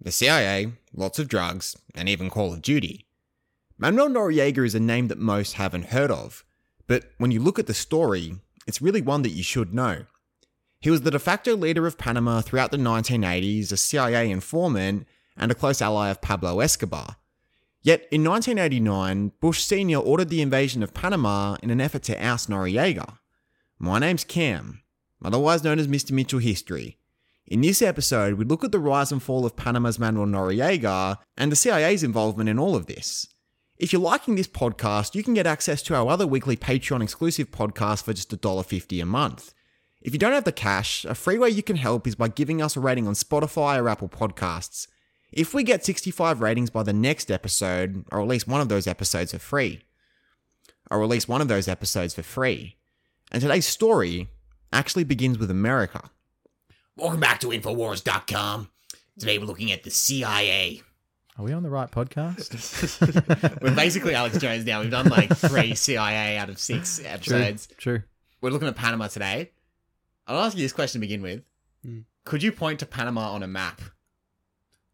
the CIA, lots of drugs, and even Call of Duty. Manuel Noriega is a name that most haven't heard of, but when you look at the story, it's really one that you should know. He was the de facto leader of Panama throughout the 1980s, a CIA informant, and a close ally of Pablo Escobar. Yet in 1989, Bush Sr. ordered the invasion of Panama in an effort to oust Noriega. My name's Cam, otherwise known as Mr. Mitchell History. In this episode, we look at the rise and fall of Panama's Manuel Noriega and the CIA's involvement in all of this. If you're liking this podcast, you can get access to our other weekly Patreon exclusive podcast for just $1.50 a month. If you don't have the cash, a free way you can help is by giving us a rating on Spotify or Apple Podcasts. If we get 65 ratings by the next episode, or at least one of those episodes for free, or at least one of those episodes for free. And today's story actually begins with America. Welcome back to Infowars.com. Today we're looking at the CIA. Are we on the right podcast? We're basically Alex Jones now. We've done like three CIA out of six episodes. True. We're looking at Panama today. I'll ask you this question to begin with. Hmm. Could you point to Panama on a map?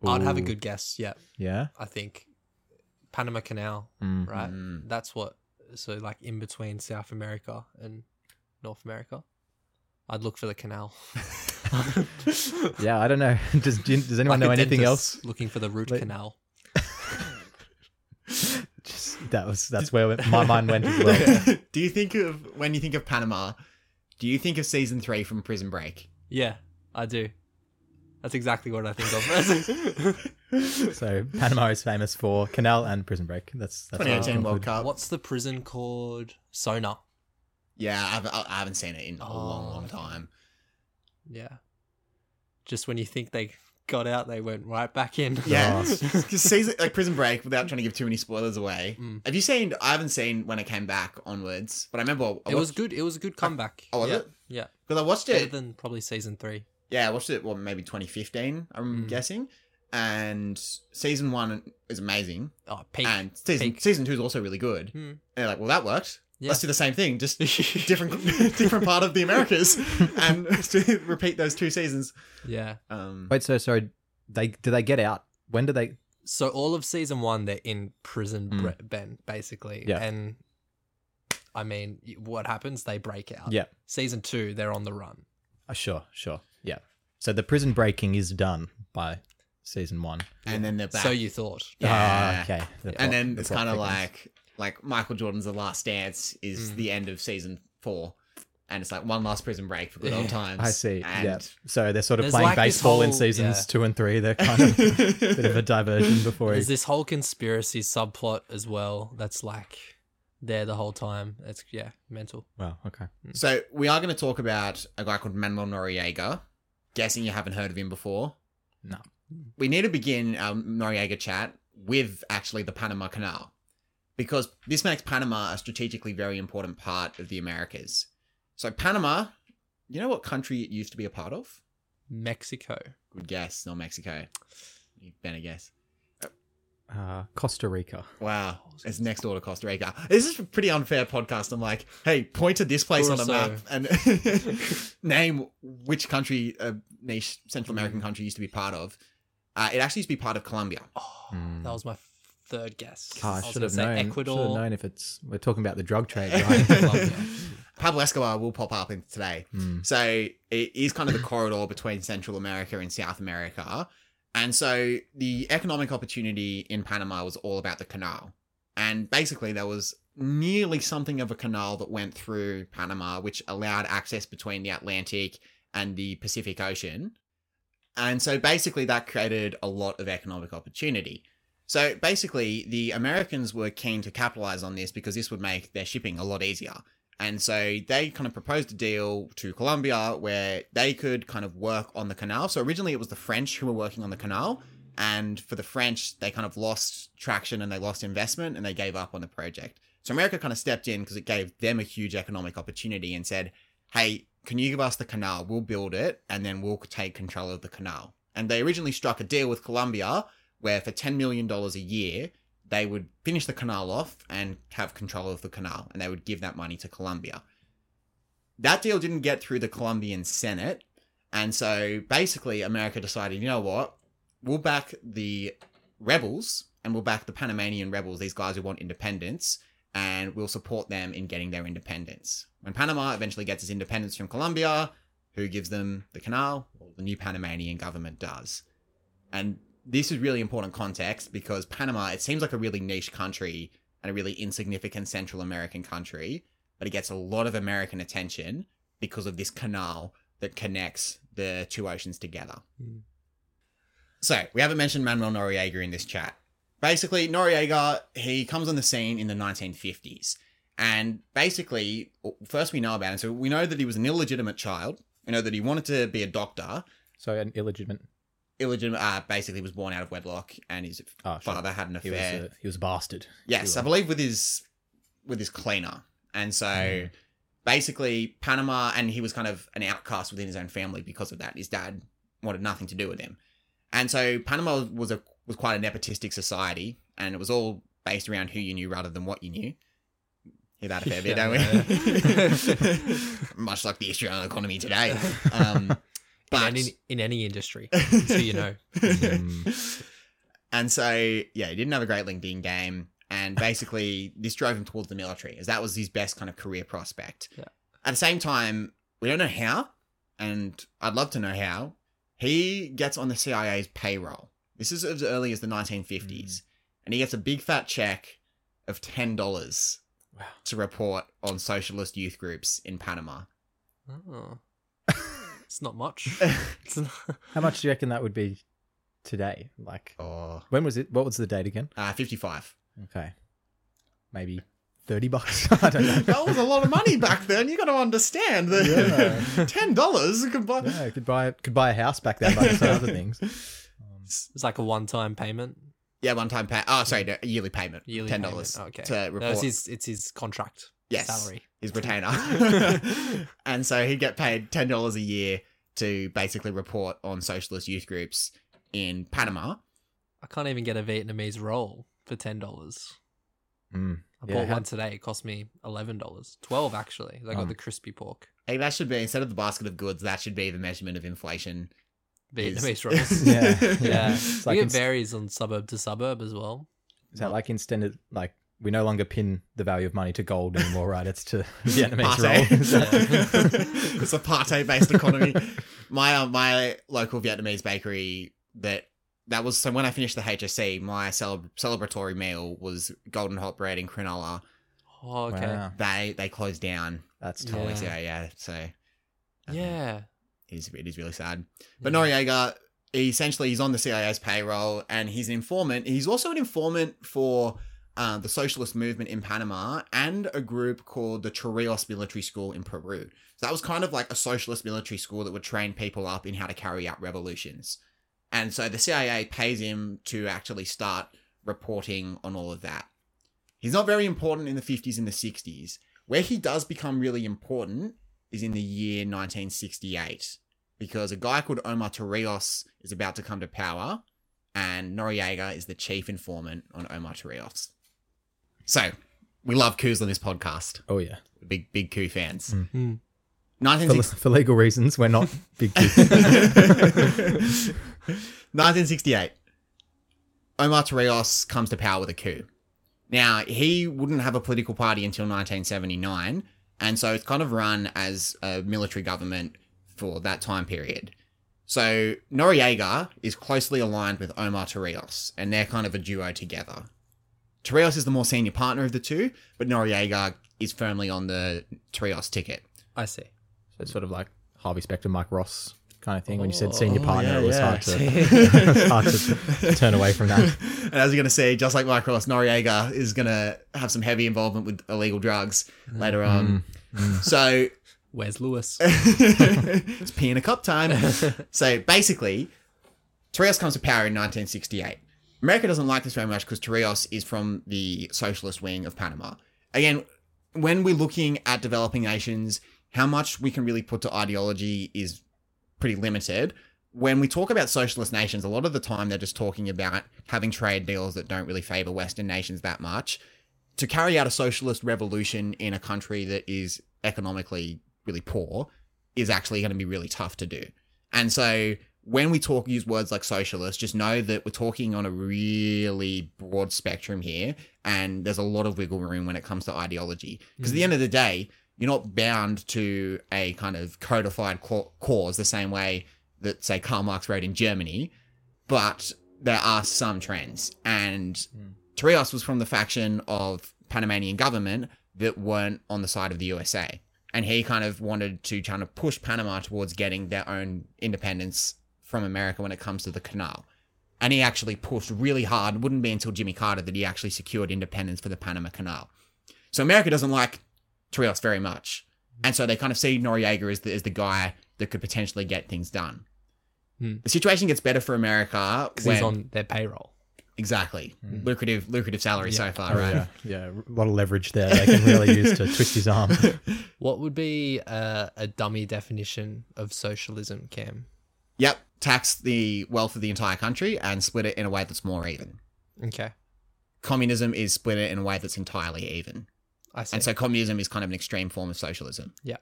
I'd have a good guess. Yeah, Yeah. I think Panama Canal, Mm. right? Mm. That's what. So like in between South America and North America, I'd look for the canal. Yeah, I don't know. Does do you- does anyone Like know anything else? Looking for the root Like- canal. Just, that was that's where my mind went as well. do you think of when you think of Panama? Do you think of season three from Prison Break? Yeah, I do. That's exactly what I think of. so Panama is famous for Canal and Prison Break. That's, that's what I 2018 World conclude. Cup. What's the prison called? Sona. Yeah, I've, I haven't seen it in a long, Oh, long okay. time. Yeah. Just when you think they got out, they went right back in. Yeah, Nice. because season like Prison Break, without trying to give too many spoilers away. Mm. Have you seen? I haven't seen when it came back onwards, but I remember I it was good. It was a good comeback. Oh, was yeah. it? Yeah. because I watched Better it. than probably season three. Yeah, I watched it. Well, maybe 2015. I'm Mm. guessing. And season one is amazing, Oh, peak. and season peak. season two is also really good. Hmm. And they're like, well, that worked. Yeah. Let's do the same thing, just different different part of the Americas, and repeat those two seasons. Yeah. Um, Wait, so sorry. They do they get out? When do they? So all of season one, they're in prison, Mm. bre- Ben, basically. Yeah. And I mean, what happens? They break out. Yeah. Season two, they're on the run. Oh, sure, sure. Yeah. So the prison breaking is done by season one. and then they're back. So you thought. Yeah. Ah, okay. The and plot- then the it's plot kind of like like Michael Jordan's The Last Dance is Mm. the end of season four, and it's like one last prison break for good old Yeah. times. I see. And yeah. So they're sort of playing like this baseball in seasons yeah. two and three. They're kind of a bit of a diversion before. There's he- this whole conspiracy subplot as well that's like there the whole time. It's, yeah, mental. Wow. Okay. So we are going to talk about a guy called Manuel Noriega. Guessing you haven't heard of him before. No. We need to begin our Noriega chat with actually the Panama Canal, because this makes Panama a strategically very important part of the Americas. So Panama You know what country it used to be a part of? Mexico. Good guess. Not Mexico. You better guess. Uh, Costa Rica. Wow, it's next door to Costa Rica. This is a pretty unfair podcast. I'm like, hey, point to this place on the Curacao. map and name which country a niche Central Mm. American country used to be part of. Uh, it actually used to be part of Colombia. That was my third guess. Oh, I was should have say known. Should Ecuador. have known if it's we're talking about the drug trade, right? Pablo Escobar will pop up in today. Hmm. So it is kind of the corridor between Central America and South America. And so the economic opportunity in Panama was all about the canal. And basically, there was nearly something of a canal that went through Panama, which allowed access between the Atlantic and the Pacific Ocean. And so basically, that created a lot of economic opportunity. So basically, the Americans were keen to capitalize on this because this would make their shipping a lot easier. And so they kind of proposed a deal to Colombia where they could kind of work on the canal. So originally it was the French who were working on the canal. And for the French, they kind of lost traction and they lost investment and they gave up on the project. So America kind of stepped in because it gave them a huge economic opportunity and said, hey, can you give us the canal? We'll build it and then we'll take control of the canal. And they originally struck a deal with Colombia where for $10 million a year, they would finish the canal off and have control of the canal, and they would give that money to Colombia. That deal didn't get through the Colombian Senate, and so basically, America decided, you know what, we'll back the rebels and we'll back the Panamanian rebels, these guys who want independence, and we'll support them in getting their independence. When Panama eventually gets its independence from Colombia, who gives them the canal? Well, the new Panamanian government does. And this is really important context because Panama, it seems like a really niche country and a really insignificant Central American country, but it gets a lot of American attention because of this canal that connects the two oceans together. Hmm. So, we haven't mentioned Manuel Noriega in this chat. Basically, Noriega, he comes on the scene in the 1950s. And basically, first we know about him. So, we know that he was an illegitimate child. We know that he wanted to be a doctor. so an illegitimate. Illegitimate, uh, basically was born out of wedlock, and his Oh, sure. father had an He was affair. a, he was a bastard. Yes, I believe with his with his cleaner, and so basically Panama, and he was kind of an outcast within his own family because of that. His dad wanted nothing to do with him, and so Panama was a was quite a nepotistic society, and it was all based around who you knew rather than what you knew. Hear that a fair bit, don't we? Much like the Australian economy today. Um, but in, any, in any industry, so you know. And so, yeah, he didn't have a great LinkedIn game. And basically, this drove him towards the military, as that was his best kind of career prospect. Yeah. At the same time, we don't know how, and I'd love to know how. He gets on the CIA's payroll. This is as early as the 1950s. Mm. And he gets a big fat check of $10 Wow. to report on socialist youth groups in Panama. Oh. It's not much. It's not, How much do you reckon that would be today? Like, Or when was it? What was the date again? uh, 55. Okay, maybe thirty bucks. I don't know. That was a lot of money back then. You got to understand that ten dollars could buy. Yeah, could buy could buy a house back then by some other things. it's like a one-time payment. Yeah, one time pay. Oh, sorry, no, yearly payment. Yearly ten dollars. payment. Okay. to No, report it's his it's his contract. Yes. Salary. his retainer, and so he'd get paid ten dollars a year to basically report on socialist youth groups in Panama. I can't even get a Vietnamese roll for ten dollars. Mm. I Yeah, bought how- one today. It cost me eleven dollars. Twelve actually. I got Um, the crispy pork. Hey, that should be instead of the basket of goods, that should be the measurement of inflation. is- Vietnamese rolls. Yeah, yeah. It's I like think it ins- varies on suburb to suburb as well. Is that like instead of like we no longer pin the value of money to gold anymore, right? It's to Vietnamese Pate. roll. Is it's a pate based economy. my uh, my local Vietnamese bakery that that was so when I finished the HSC, my celeb- celebratory meal was golden hot bread and granola. Oh, okay. Wow, They they closed down. that's Yeah. totally Yeah, yeah. So Yeah. it is it is really sad. But Noriega, essentially he's on the CIA's payroll and he's an informant. He's also an informant for uh, the socialist movement in Panama and a group called the Chorrillos Military School in Peru. So that was kind of like a socialist military school that would train people up in how to carry out revolutions. And so the CIA pays him to actually start reporting on all of that. He's not very important in the 50s and the 60s. Where he does become really important is in the year 1968 because a guy called Omar Torrijos is about to come to power, and Noriega is the chief informant on Omar Torrijos. So, we love coups on this podcast. Oh yeah. Big, big coup fans. Mm. For, 1960 for legal reasons, we're not big. Two. 1968. Omar Torrijos comes to power with a coup. Now, he wouldn't have a political party until 1979, and so it's kind of run as a military government for that time period. So Noriega is closely aligned with Omar Torrijos, and they're kind of a duo together. Torrijos is the more senior partner of the two, but Noriega is firmly on the Torrijos ticket. I see. So it's sort of like Harvey Specter, Mike Ross kind of thing. When you said oh, senior Oh, partner, yeah, it was yeah. hard to hard to turn away from that. And as you're going to see, just like Mike Ross, Noriega is going to have some heavy involvement with illegal drugs later mm, on. Mm, mm. So Where's Lewis? it's pee in a cup time. so basically, Torrijos comes to power in 1968. America doesn't like this very much because Torrijos is from the socialist wing of Panama. Again, when we're looking at developing nations, how much we can really put to ideology is pretty limited. When we talk about socialist nations, a lot of the time they're just talking about having trade deals that don't really favor Western nations that much. To carry out a socialist revolution in a country that is economically really poor is actually going to be really tough to do. And so when we talk use words like socialist, just know that we're talking on a really broad spectrum here, and there's a lot of wiggle room when it comes to ideology. Because at the mm. end of the day, you're not bound to a kind of codified cause the same way that, say, Karl Marx wrote in Germany, but there are some trends. And mm. Torrijos was from the faction of Panamanian government that weren't on the side of the USA. And he kind of wanted to kind of push Panama towards getting their own independence from America when it comes to the canal. And he actually pushed really hard. It wouldn't be until Jimmy Carter that he actually secured independence for the Panama Canal. So America doesn't like Torrijos very much. And so they kind of see Noriega as the, as the guy that could potentially get things done. Hmm. The situation gets better for America Because when he's on their payroll. exactly lucrative lucrative salary so far, Oh, right? yeah, yeah, a lot of leverage there. They can really use to twist his arm. What would be a, a dummy definition of socialism, Cam? Yep, tax the wealth of the entire country and split it in a way that's more even. Okay. Communism is split it in a way that's entirely even. I see. And so communism is kind of an extreme form of socialism. Yeah.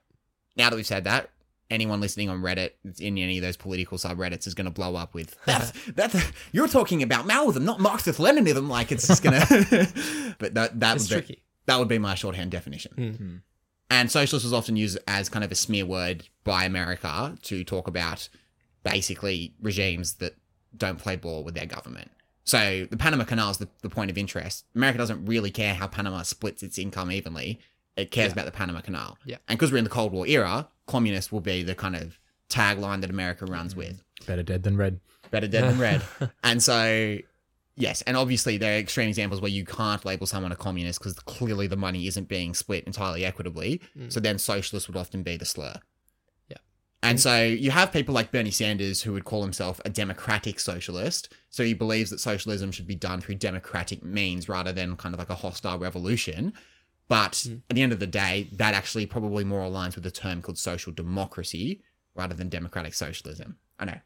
Now that we've said that, anyone listening on Reddit in any of those political subreddits is going to blow up with that's that's you're talking about Maoism, not Marxist Leninism. Like it's just gonna. but that that it's would be, tricky. that would be my shorthand definition. Mhm. And socialist was often used as kind of a smear word by America to talk about basically regimes that don't play ball with their government. So the Panama Canal is the, the point of interest. America doesn't really care how Panama splits its income evenly. It cares about the Panama Canal. Yeah. And because we're in the Cold War era, communist will be the kind of tagline that America runs mm. with. Better dead than red. Better dead than red. and so, yes. And obviously, there are extreme examples where you can't label someone a communist because clearly the money isn't being split entirely equitably. Mm. So then socialist would often be the slur. And mm-hmm. so you have people like Bernie Sanders who would call himself a democratic socialist. So he believes that socialism should be done through democratic means rather than kind of like a hostile revolution. But mm. at the end of the day, that actually probably more aligns with the term called social democracy rather than democratic socialism. I know,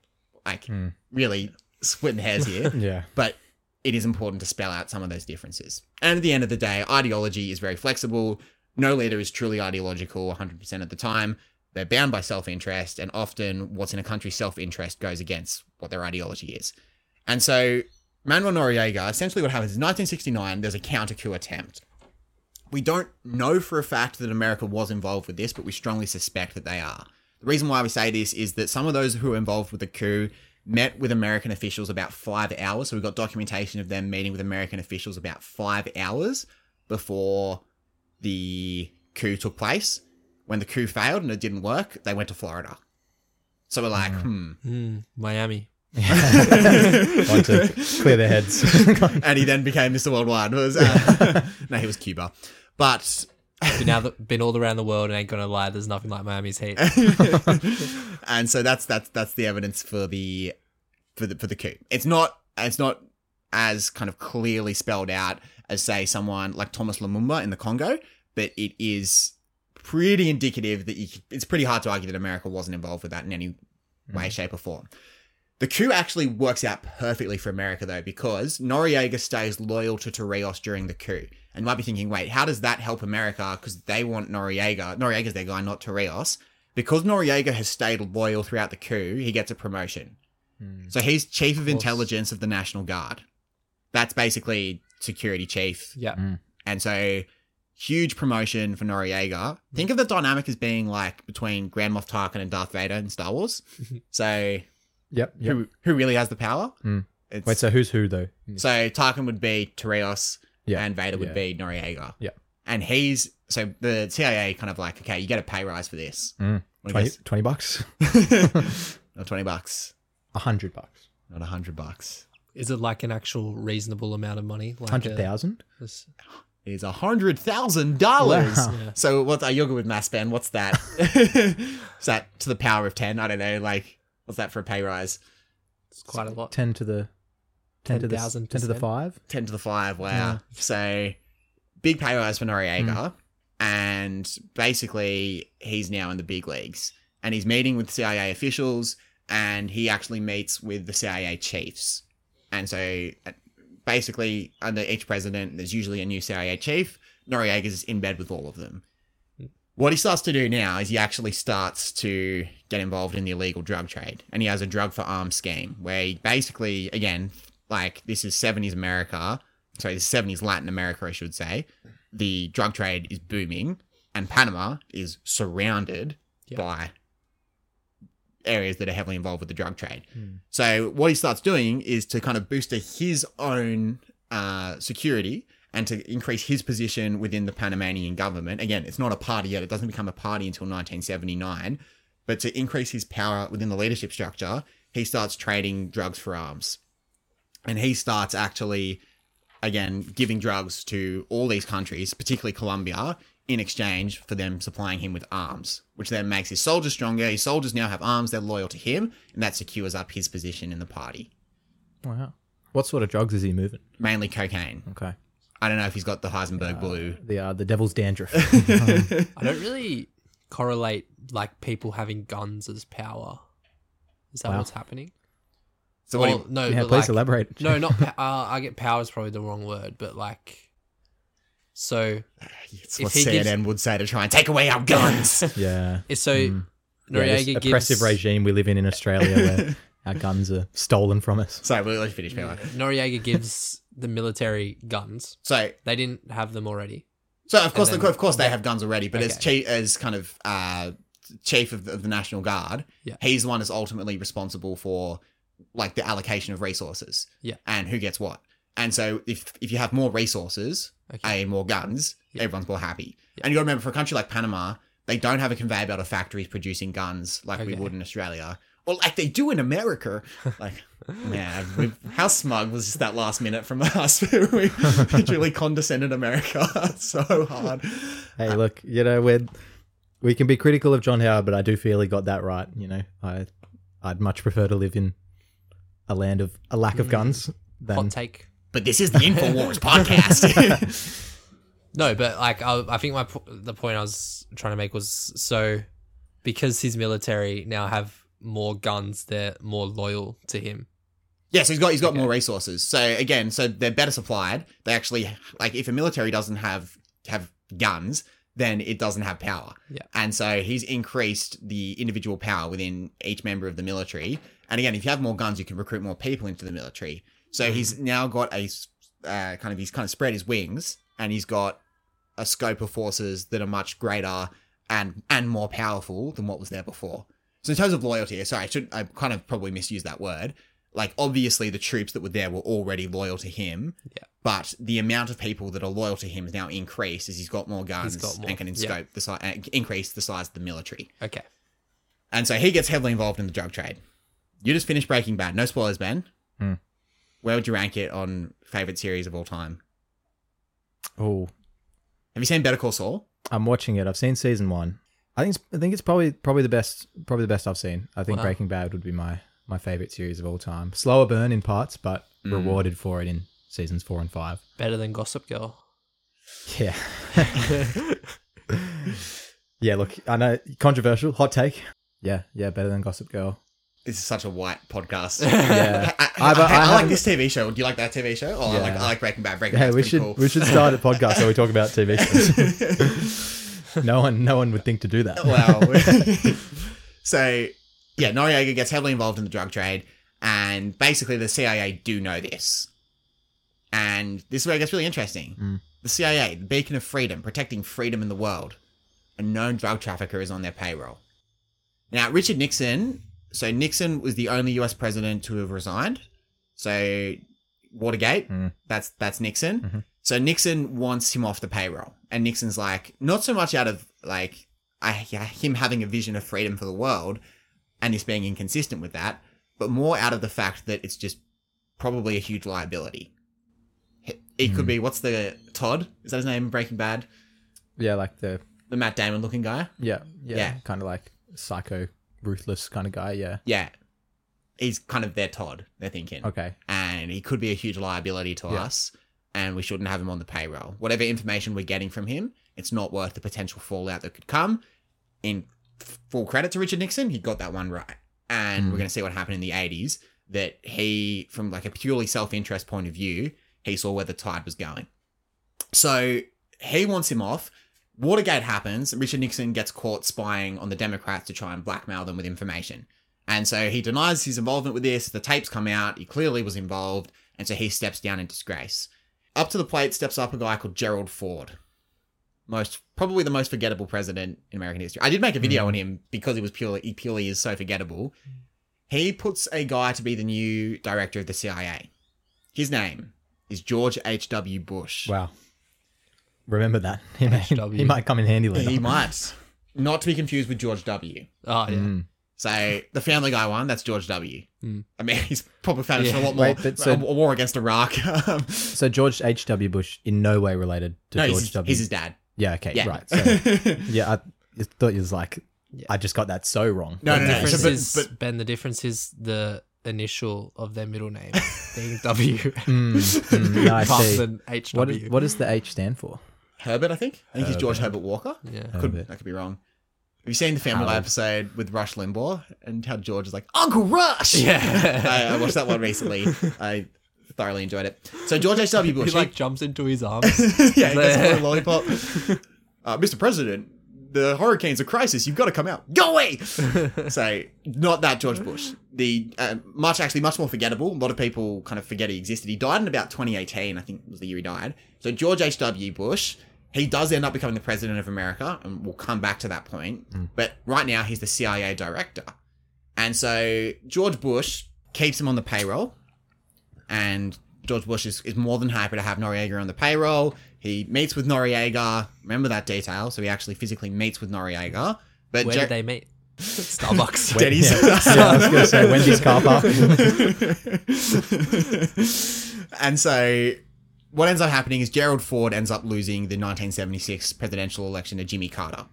like hmm. really splitting hairs here, Yeah. but it is important to spell out some of those differences. And at the end of the day, ideology is very flexible. No leader is truly ideological 100% of the time. They're bound by self interest, and often what's in a country's self interest goes against what their ideology is. And so, Manuel Noriega, essentially what happens is 1969, there's a counter coup attempt. We don't know for a fact that America was involved with this, but we strongly suspect that they are. The reason why we say this is that some of those who were involved with the coup met with American officials about five hours. So we've got documentation of them meeting with American officials about five hours before the coup took place. When the coup failed and it didn't work, they went to Florida. So we're like, hmm. Mm, Miami. Want to clear their heads. and he then became Mr. Worldwide. Was uh, no, he was Cuba, but Been, now that, been all around the world and ain't gonna lie, there's nothing like Miami's heat. and so that's that's that's the evidence for the for the for the coup. It's not it's not as kind of clearly spelled out as say someone like Thomas Lumumba in the Congo, but it is pretty indicative that you, it's pretty hard to argue that America wasn't involved with that in any Mm. way, shape, or form. The coup actually works out perfectly for America though, because Noriega stays loyal to Torrijos during the coup. And you might be thinking, wait, how does that help America? Because they want Noriega. Noriega's their guy, not Torrijos. Because Noriega has stayed loyal throughout the coup, he gets a promotion. So he's chief of intelligence of the National Guard. That's basically security chief. Yeah. And so huge promotion for Noriega. Think of the dynamic as being like between Grand Moff Tarkin and Darth Vader in Star Wars. so Yep. yep. who who really has the power? Mm. Wait, so who's who though? so Tarkin would be Torrijos Yeah, and Vader would yeah. be Noriega. Yeah. And he's so the CIA kind of like, okay, you get a pay rise for this. Mm. 20, 20 bucks? Not twenty bucks, A hundred bucks. not a hundred bucks. Is it like an actual reasonable amount of money? Like Hundred a- thousand? This- Is a hundred thousand dollars. Yeah. So what's a yoga with mass Ben? What's that? Is that to the power of ten? I don't know. Like, what's that for a pay rise? It's quite a lot. Ten to the ten to the 10,000%. ten to the five. 10 to the 5 wow Yeah. so big pay rise for noriega hmm. and basically he's now in the big leagues and he's meeting with cia officials and he actually meets with the cia chiefs and so basically under each president there's usually a new cia chief. Noriega's in bed with all of them. What he starts to do now is he actually starts to get involved in the illegal drug trade. And he has a drug for arms scheme where he basically again like this is 70s america. Sorry this is 70s latin america i should say. The drug trade is booming and panama is surrounded by areas that are heavily involved with the drug trade so what he starts doing is to kind of booster his own uh, security and to increase his position within the Panamanian government. Again, it's not a party yet; it doesn't become a party until 1979. But to increase his power within the leadership structure, he starts trading drugs for arms, and he starts actually, again, giving drugs to all these countries, particularly Colombia, in exchange for them supplying him with arms, which then makes his soldiers stronger. His soldiers now have arms; they're loyal to him, and that secures up his position in the party. Wow. What sort of drugs is he moving? Mainly cocaine. Okay. I don't know if he's got the Heisenberg blue. The uh, the devil's dandruff. I don't really correlate like people having guns as power. Is that Wow. what's happening? So what? Well, do you- no, yeah, but please like, elaborate. No, not. Pa- uh, I get power is probably the wrong word, but like, so it's if what he CNN gives- would say to try and take away our guns. Yeah. it's so Yeah, this Noriega oppressive gives regime we live in in Australia where our guns are stolen from us. Sorry, we'll let you finish, Peter. Noriega gives the military guns. So, They didn't have them already. so of course, then- of course, they have guns already. But as chief, as kind of uh, chief of the, of the National Guard, Yeah. he's the one that's ultimately responsible for like the allocation of resources. Yeah. and who gets what. And so, if if you have more resources Okay. and more guns, Yeah. everyone's more happy. And you got to remember, for a country like Panama, they don't have a conveyor belt of factories producing guns like we would in Australia, or like they do in America. Like, man, we, how smug was just that last minute from us? we truly condescended America so hard. Hey, uh, look, you know, we're, we can be critical of John Howard, but I do feel he got that right. You know, I, I'd much prefer to live in a land of a lack of hmm. guns than Hot take. But this is the Infowars podcast. No, but like I, I think my the point I was trying to make was so because his military now have more guns, they're more loyal to him. Yeah, so he's got he's got more resources. So again, so they're better supplied. They actually like if a military doesn't have have guns, then it doesn't have power. Yeah. And so he's increased the individual power within each member of the military. And again, if you have more guns, you can recruit more people into the military. So he's now got a uh, kind of he's kind of spread his wings, and he's got a scope of forces that are much greater and and more powerful than what was there before. So in terms of loyalty, sorry, I should I kind of probably misused that word. Like obviously the troops that were there were already loyal to him. Yeah. But the amount of people that are loyal to him has now increased as he's got more guns got more, and can yeah. scope the size, uh, increase the size of the military. Okay. And so he gets heavily involved in the drug trade. You just finished Breaking Bad. No spoilers, Ben. Hmm. Where would you rank it on favorite series of all time? Oh, Have you seen Better Call Saul? I'm watching it. I've seen season one. I think it's, I think it's probably probably the best probably the best I've seen. I think Wow. Breaking Bad would be my my favorite series of all time. Slower burn in parts, but Mm. rewarded for it in seasons four and five. Better than Gossip Girl. Yeah. Yeah, look, I know controversial, hot take. Yeah, yeah, better than Gossip Girl. This is such a white podcast. Yeah, I, I, I- I- like this TV show. Do you like that TV show? Oh, I like I like Breaking Bad. Breaking Bad's we should cool. we should start a podcast where we talk about TV shows. no one, no one would think to do that. Wow. so, yeah, Noriega gets heavily involved in the drug trade, and basically the CIA do know this. And this is where it gets really interesting. Mm. The CIA, the beacon of freedom, protecting freedom in the world, a known drug trafficker is on their payroll. Now, Richard Nixon, so Nixon was the only US president to have resigned. So, Watergate, hmm. that's that's Nixon. Mm-hmm. So Nixon wants him off the payroll, and Nixon's like, not so much out of like I, him having a vision of freedom for the world, and this being inconsistent with that, but more out of the fact that it's just probably a huge liability. It- It could hmm. be what's the Todd? Is that his name? in Breaking Bad, Yeah, like the the Matt Damon looking guy. yeah, yeah, Yeah. kind of like psycho, ruthless kind of guy. Yeah. Yeah, he's kind of their Todd. They're thinking. Okay. and he could be a huge liability to Yeah. us, and we shouldn't have him on the payroll. Whatever information we're getting from him, it's not worth the potential fallout that could come. In full credit to Richard Nixon, he got that one right, and we're hmm. going to see what happened in the '80s. That he, from like a purely self-interest point of view, he saw where the tide was going. So he wants him off. Watergate happens. Richard Nixon gets caught spying on the Democrats to try and blackmail them with information. And so he denies his involvement with this. The tapes come out. He clearly was involved. And so he steps down in disgrace. Up to the plate steps up a guy called Gerald Ford. Most probably the most forgettable president in American history. I did make a video on mm. him because he was purely he purely is so forgettable. He puts a guy to be the new director of the CIA. His name is George H.W. Bush. Wow. Remember that. He, may, HW. he might come in handy later. He might. Not to be confused with George W. Oh yeah. Mm. So the Family Guy one, that's George W. I mean, he's probably famous for a lot more. Wait, but so- a war against Iraq. Um, So George H. W. Bush in no way related to no, George he's, W. he's his dad. yeah. Okay. Yeah. Right. So, yeah, I thought he was like, I just got that so wrong. No, The no, no. difference So, but- is but- Ben. The difference is the initial of their middle name being W Mm, mm, no, I see. than H What, what does the H stand for? Herbert, I think. I think he's George Herbert Walker. Yeah. Could, Herbert. I could be wrong. Have you seen the Family Guy Harold. episode with Rush Limbaugh and how George is like Uncle Rush? Yeah. I, I watched that one recently. I thoroughly enjoyed it. So George H. W. Bush, he like jumps into his arms. yeah, he gets a lollipop. Uh, Mr. President, the hurricane's a crisis. You've got to come out. Go away. so, not that George Bush. The uh, much actually much more forgettable. A lot of people kind of forget he existed. He died in about 2018. I think was the year he died. So George H. W. Bush. He does end up becoming the president of America, and we'll come back to that point. Mm. But right now, he's the CIA director. And so George Bush keeps him on the payroll and George Bush is, is more than happy to have Noriega on the payroll. He meets with Noriega. Remember that detail. So he actually physically meets with Noriega. But Where Jer- did they meet? Starbucks. Denny's. Yeah, yeah, I was going to say Wendy's car park. and so what ends up happening is Gerald Ford ends up losing the 1976 presidential election to Jimmy Carter.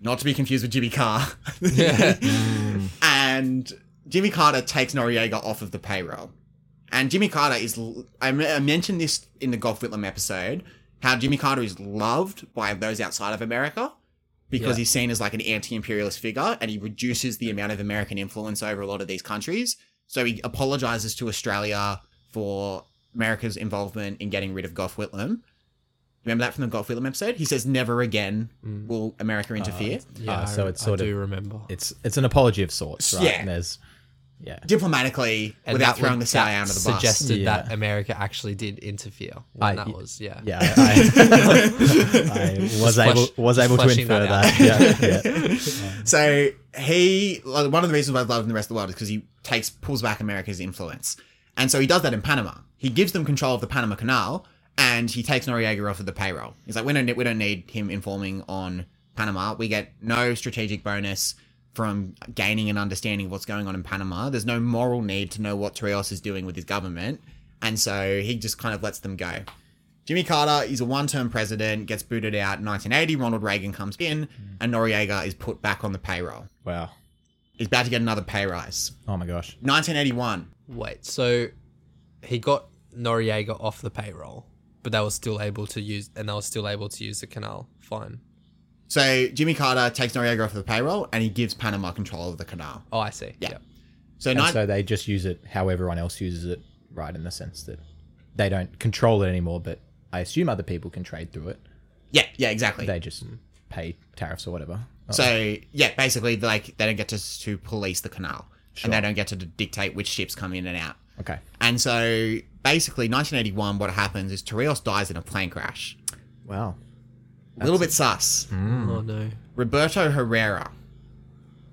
Not to be confused with Jimmy Carr. and Jimmy Carter takes Noriega off of the payroll. And Jimmy Carter is, I I mentioned this in the Gough Whitlam episode, how Jimmy Carter is loved by those outside of America because Yeah. he's seen as like an anti-imperialist figure and he reduces the amount of American influence over a lot of these countries. So he apologizes to Australia for America's involvement in getting rid of Gough Whitlam. Remember that from the Gough Whitlam episode? He says, "Never again mm. will America uh, interfere." Yeah, Ah, so it's sort I of- do remember. It's it's an apology of sorts, right? Yeah. And there's yeah. Diplomatically, And without throwing the CIA that under the bus. Suggested Yeah. that America actually did interfere. When I- that was yeah. Yeah, I, I, I was Just able was able to infer that that. out. Yeah, yeah. Um, so he, like, one of the reasons why I love him in the rest of the world is because he takes pulls back America's influence, and so he does that in Panama. He gives them control of the Panama Canal, and he takes Noriega off of the payroll. He's like, we don't we don't need him informing on Panama. We get no strategic bonus from gaining an understanding of what's going on in Panama. There's no moral need to know what Torrijos is doing with his government, and so he just kind of lets them go. Jimmy Carter is a one-term president, gets booted out in 1980. Ronald Reagan comes in, mm. and Noriega is put back on the payroll. Wow. He's about to get another pay rise. Oh my gosh. 1981. Wait, so he got Noriega off the payroll, but they were still able to use, and they were still able to use the canal. Fine. So Jimmy Carter takes Noriega off the payroll and he gives Panama control of the canal. Oh, I see. Yeah. So, And nine, so they just use it how everyone else uses it, right? In the sense that they don't control it anymore, but I assume other people can trade through it. yeah, yeah, exactly. They just pay tariffs or whatever. Oh, So yeah, basically, like they don't get to to police the canal, and they don't get to dictate which ships come in and out. Okay. And so basically, 1981, what happens is Torrijos dies in a plane crash. Wow. A little bit sus. Mm. Oh no. Roberto Herrera.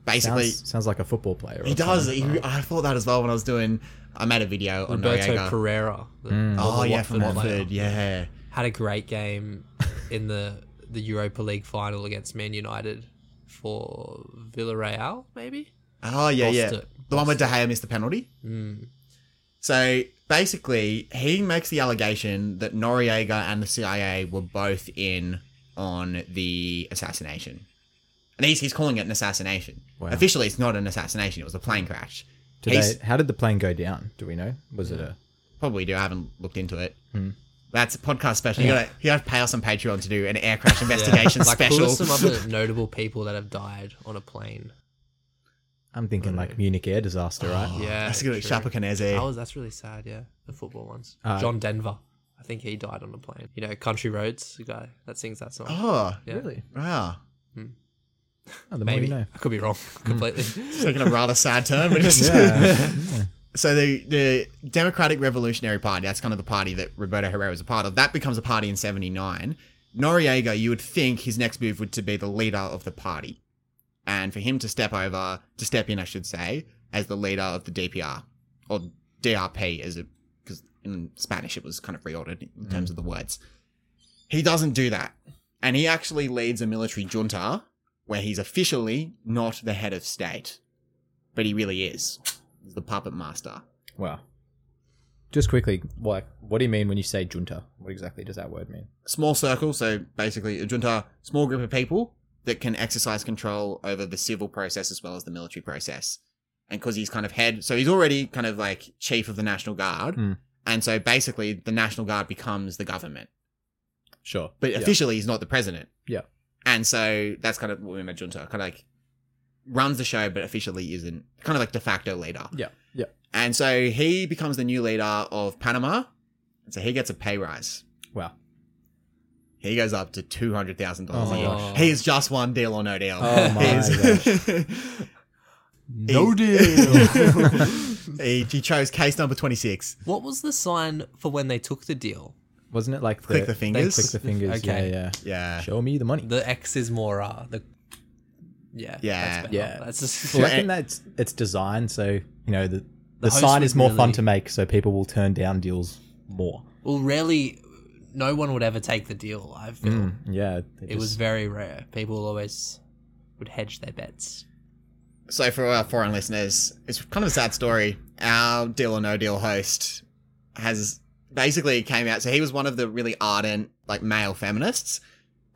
Basically, Sounds, sounds like a football player. he does. He, I thought that as well when I was doing. I made a video on Roberto Noriega. Pereira. the mm. Oh yeah, from Watford player. Yeah. Had a great game in the the Europa League final against Man United for Villarreal, maybe. Oh yeah, Lost yeah. it. The one where De Gea missed the penalty. Mm. So basically, he makes the allegation that Noriega and the CIA were both in on the assassination, and he's he's calling it an assassination. Officially, it's not an assassination; it was a plane crash. Did He's- they, how did the plane go down? Do we know? Was it a? Probably do. I haven't looked into it. Hmm. That's a podcast special. You gotta you gotta pay us on Patreon to do an air crash investigation Like special. who are some other notable people that have died on a plane? I'm thinking like Munich air disaster, right? Yeah, That's a good true. Chapecoense. That was that's really sad. Yeah, the football ones. Uh, John Denver, I think he died on a plane. You know, Country Roads, the guy that sings that song. Oh, yeah. Really? wow. Oh, the more Maybe you know. I could be wrong completely. taking a rather sad turn. But just Yeah. so the the Democratic Revolutionary Party, that's kind of the party that Roberto Herrera was a part of. That becomes a party in '79. Noriega, you would think his next move would to be the leader of the party, and for him to step over, to step in, I should say, as the leader of the DPR or DRP, as it because in Spanish it was kind of reordered in terms of the words. He doesn't do that, and he actually leads a military junta where he's officially not the head of state, but he really is. He's the puppet master. wow. Just quickly, what what do you mean when you say junta? What exactly does that word mean? Small circle, so basically a junta, small group of people that can exercise control over the civil process as well as the military process. And because he's kind of head, so he's already kind of like chief of the National Guard. Hmm. And so basically the National Guard becomes the government. Sure. But Yeah. officially he's not the president. Yeah. And so that's kind of what we mean by junta. Kind of like runs the show, but officially isn't. Kind of like de facto leader. Yeah. Yeah. And so he becomes the new leader of Panama. And so he gets a pay rise. Wow. He goes up to two hundred thousand dollars Oh a year. gosh. He's just one deal or no deal. Oh my He's- No deal. he, he chose case number twenty six. what was the sign for when they took the deal? Wasn't it like the, Click the fingers? Click the fingers. Okay. Yeah, yeah. Yeah. Show me the money. The X is more uh the yeah Yeah. that's better. Yeah. that's just I reckon that it's, it's designed so you know the the, host sign would is more fun really- to make, so people will turn down deals more. well rarely no one would ever take the deal. I feel Mm, yeah, they it was very rare. People always would hedge their bets. So for our foreign listeners, it's kind of a sad story. Our deal or no deal host has basically came out. So he was one of the really ardent like male feminists,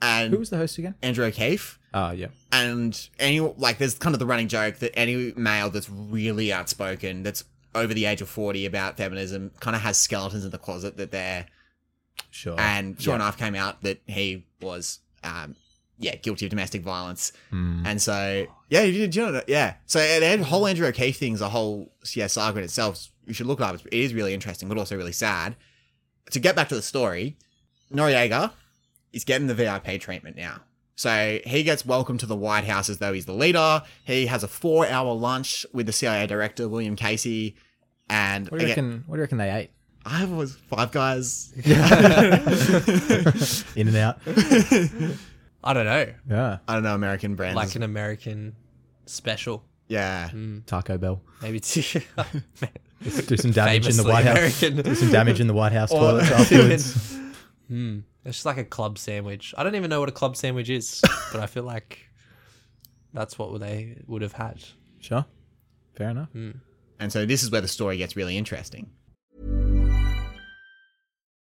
and Who was the host again? Andrew O'Keefe. Oh yeah, and any like there's kind of the running joke that any male that's really outspoken that's over the age of 40 about feminism kind of has skeletons in the closet that they're sure. and sure Yeah. enough came out that he was um yeah guilty of domestic violence Mm. and so yeah you did you know that? yeah so the whole andrew o'keefe thing's a whole yeah saga in itself you should look it up it is really interesting but also really sad to get back to the story noriega is getting the vip treatment now so he gets welcomed to the White House as though he's the leader. He has a four-hour lunch with the CIA director William Casey, and What do you again, reckon? What do you reckon they ate? I was five guys. In and out. I don't know, Yeah, I don't know American brands. like an American special, yeah, Taco Bell. maybe to Do some damage in the Famously White House. Do some damage in the White House Or- toilets afterwards. Hmm. It's just like a club sandwich. I don't even know what a club sandwich is, but I feel like that's what they would have had. Sure, fair enough. and so this is where the story gets really interesting.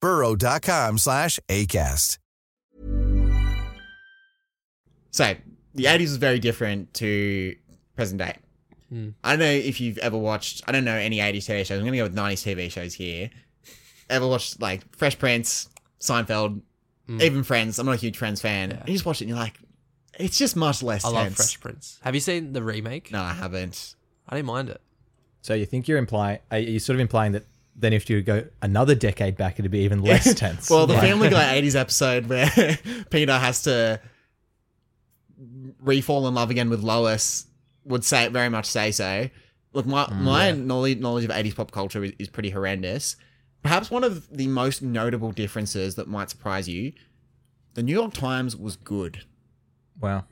burrow.com slash ACAST. So the 80s was very different to present day. Hmm. I don't know if you've ever watched, I don't know any 80s TV shows. I'm going to go with 90s TV shows here. Ever watched like Fresh Prince, Seinfeld, hmm. even Friends? I'm not a huge Friends fan. You just watch it and you're like, it's just much less I tense. love Fresh Prince. Have you seen the remake? No, I haven't. I didn't mind it. So you think you're implying? Are you sort of implying that then if you go another decade back, it'd be even less tense? Well, the Like- Family Guy 80s episode where Peter has to re-fall in love again with Lois would say very much say so. Look, my Mm, my knowledge knowledge of 80s pop culture is, is pretty horrendous. Perhaps one of the most notable differences that might surprise you, the New York Times was good. Wow.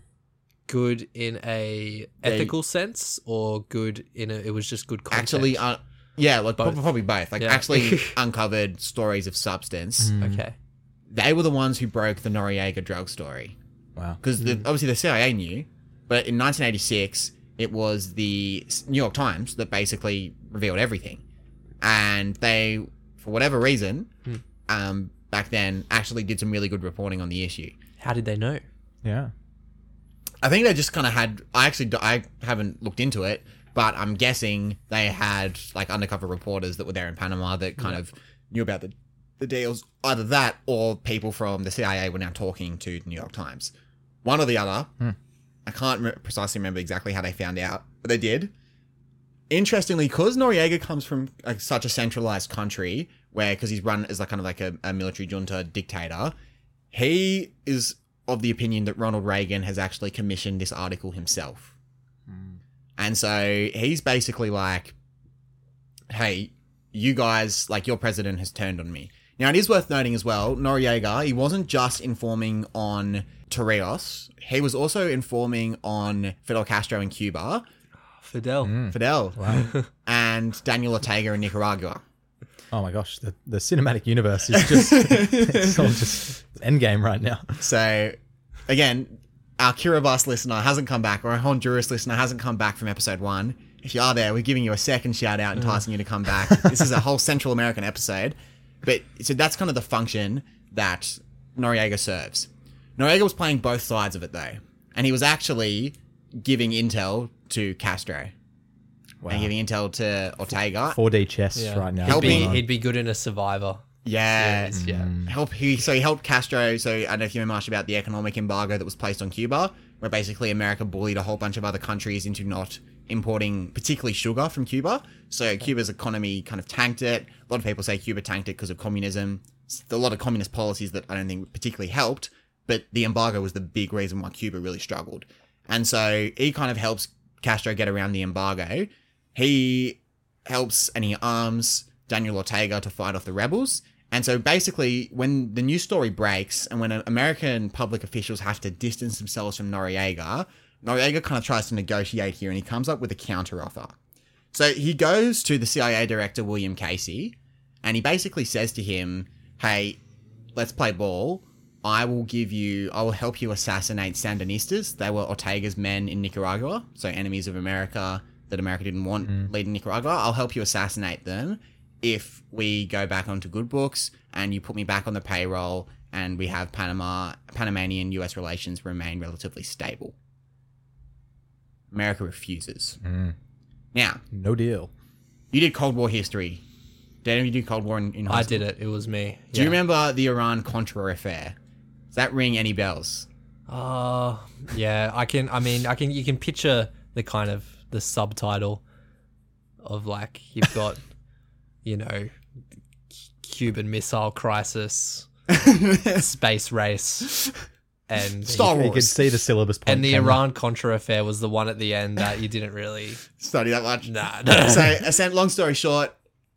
Good in a ethical sense, or good in a it was just good content. Actually, uh, yeah, like Both. probably both. Like Yeah. actually uncovered stories of substance. okay. They were the ones who broke the Noriega drug story. Wow. because Mm. obviously the CIA knew, but in 1986 it was the New York Times that basically revealed everything, and they, for whatever reason, Hmm. um, back then actually did some really good reporting on the issue. How did they know? Yeah. I think they just kind of had. I actually d- I haven't looked into it, but I'm guessing they had like undercover reporters that were there in Panama that kind of knew about the the deals. Either that, or people from the CIA were now talking to the New York Times. One or the other. Hmm. I can't re- precisely remember exactly how they found out, but they did. Interestingly, because Noriega comes from like, such a centralized country, where because he's run as like kind of like a, a military junta dictator, he is of the opinion that Ronald Reagan has actually commissioned this article himself. And so he's basically like, hey, you guys, like your president has turned on me. Now, it is worth noting as well, Noriega, he wasn't just informing on Torrijos, he was also informing on Fidel Castro in Cuba, Fidel. Hmm. Fidel, and Daniel Ortega in Nicaragua. Oh my gosh, the, the cinematic universe is just it's all just endgame right now. So, again, our Kiribati listener hasn't come back, or our Honduras listener hasn't come back from episode one. If you are there, we're giving you a second shout out, uh-huh. enticing you to come back. this is a whole Central American episode. But so that's kind of the function that Noriega serves. Noriega was playing both sides of it, though. And he was actually giving intel to Castro and giving intel to Ortega. 4D chess Yeah. right now. He'd be, Helping- he'd be good in a survivor. Yeah. Yes, yeah. Mm. help he so he helped Castro. So I don't know if you remember much about the economic embargo that was placed on Cuba, where basically America bullied a whole bunch of other countries into not importing particularly sugar from Cuba. So Cuba's economy kind of tanked it. A lot of people say Cuba tanked it because of communism. S- A lot of communist policies that I don't think particularly helped, but the embargo was the big reason why Cuba really struggled. And so he kind of helps Castro get around the embargo. He helps and he arms Daniel Ortega to fight off the rebels. And so basically, when the news story breaks and when American public officials have to distance themselves from Noriega, Noriega kind of tries to negotiate here and he comes up with a counteroffer. So he goes to the CIA director, William Casey, and he basically says to him, Hey, let's play ball. I will give you, I will help you assassinate Sandinistas. They were Ortega's men in Nicaragua, so enemies of America that America didn't want mm. leading Nicaragua. I'll help you assassinate them if we go back onto good books and you put me back on the payroll and we have Panama, Panamanian US relations remain relatively stable. America refuses. Now, No deal. you did Cold War history. Did any of you do Cold War in, in high I did it. It was me. Do you remember the Iran Contra affair? Does that ring any bells? Uh, yeah. I can. I mean, I can. You can picture the kind of the subtitle of like you've got, you know, Cuban Missile Crisis, space race, and Star You could see the syllabus and the. Iran Contra affair was the one at the end that you didn't really. Study that much? Nah. nah. so, essen- long story short,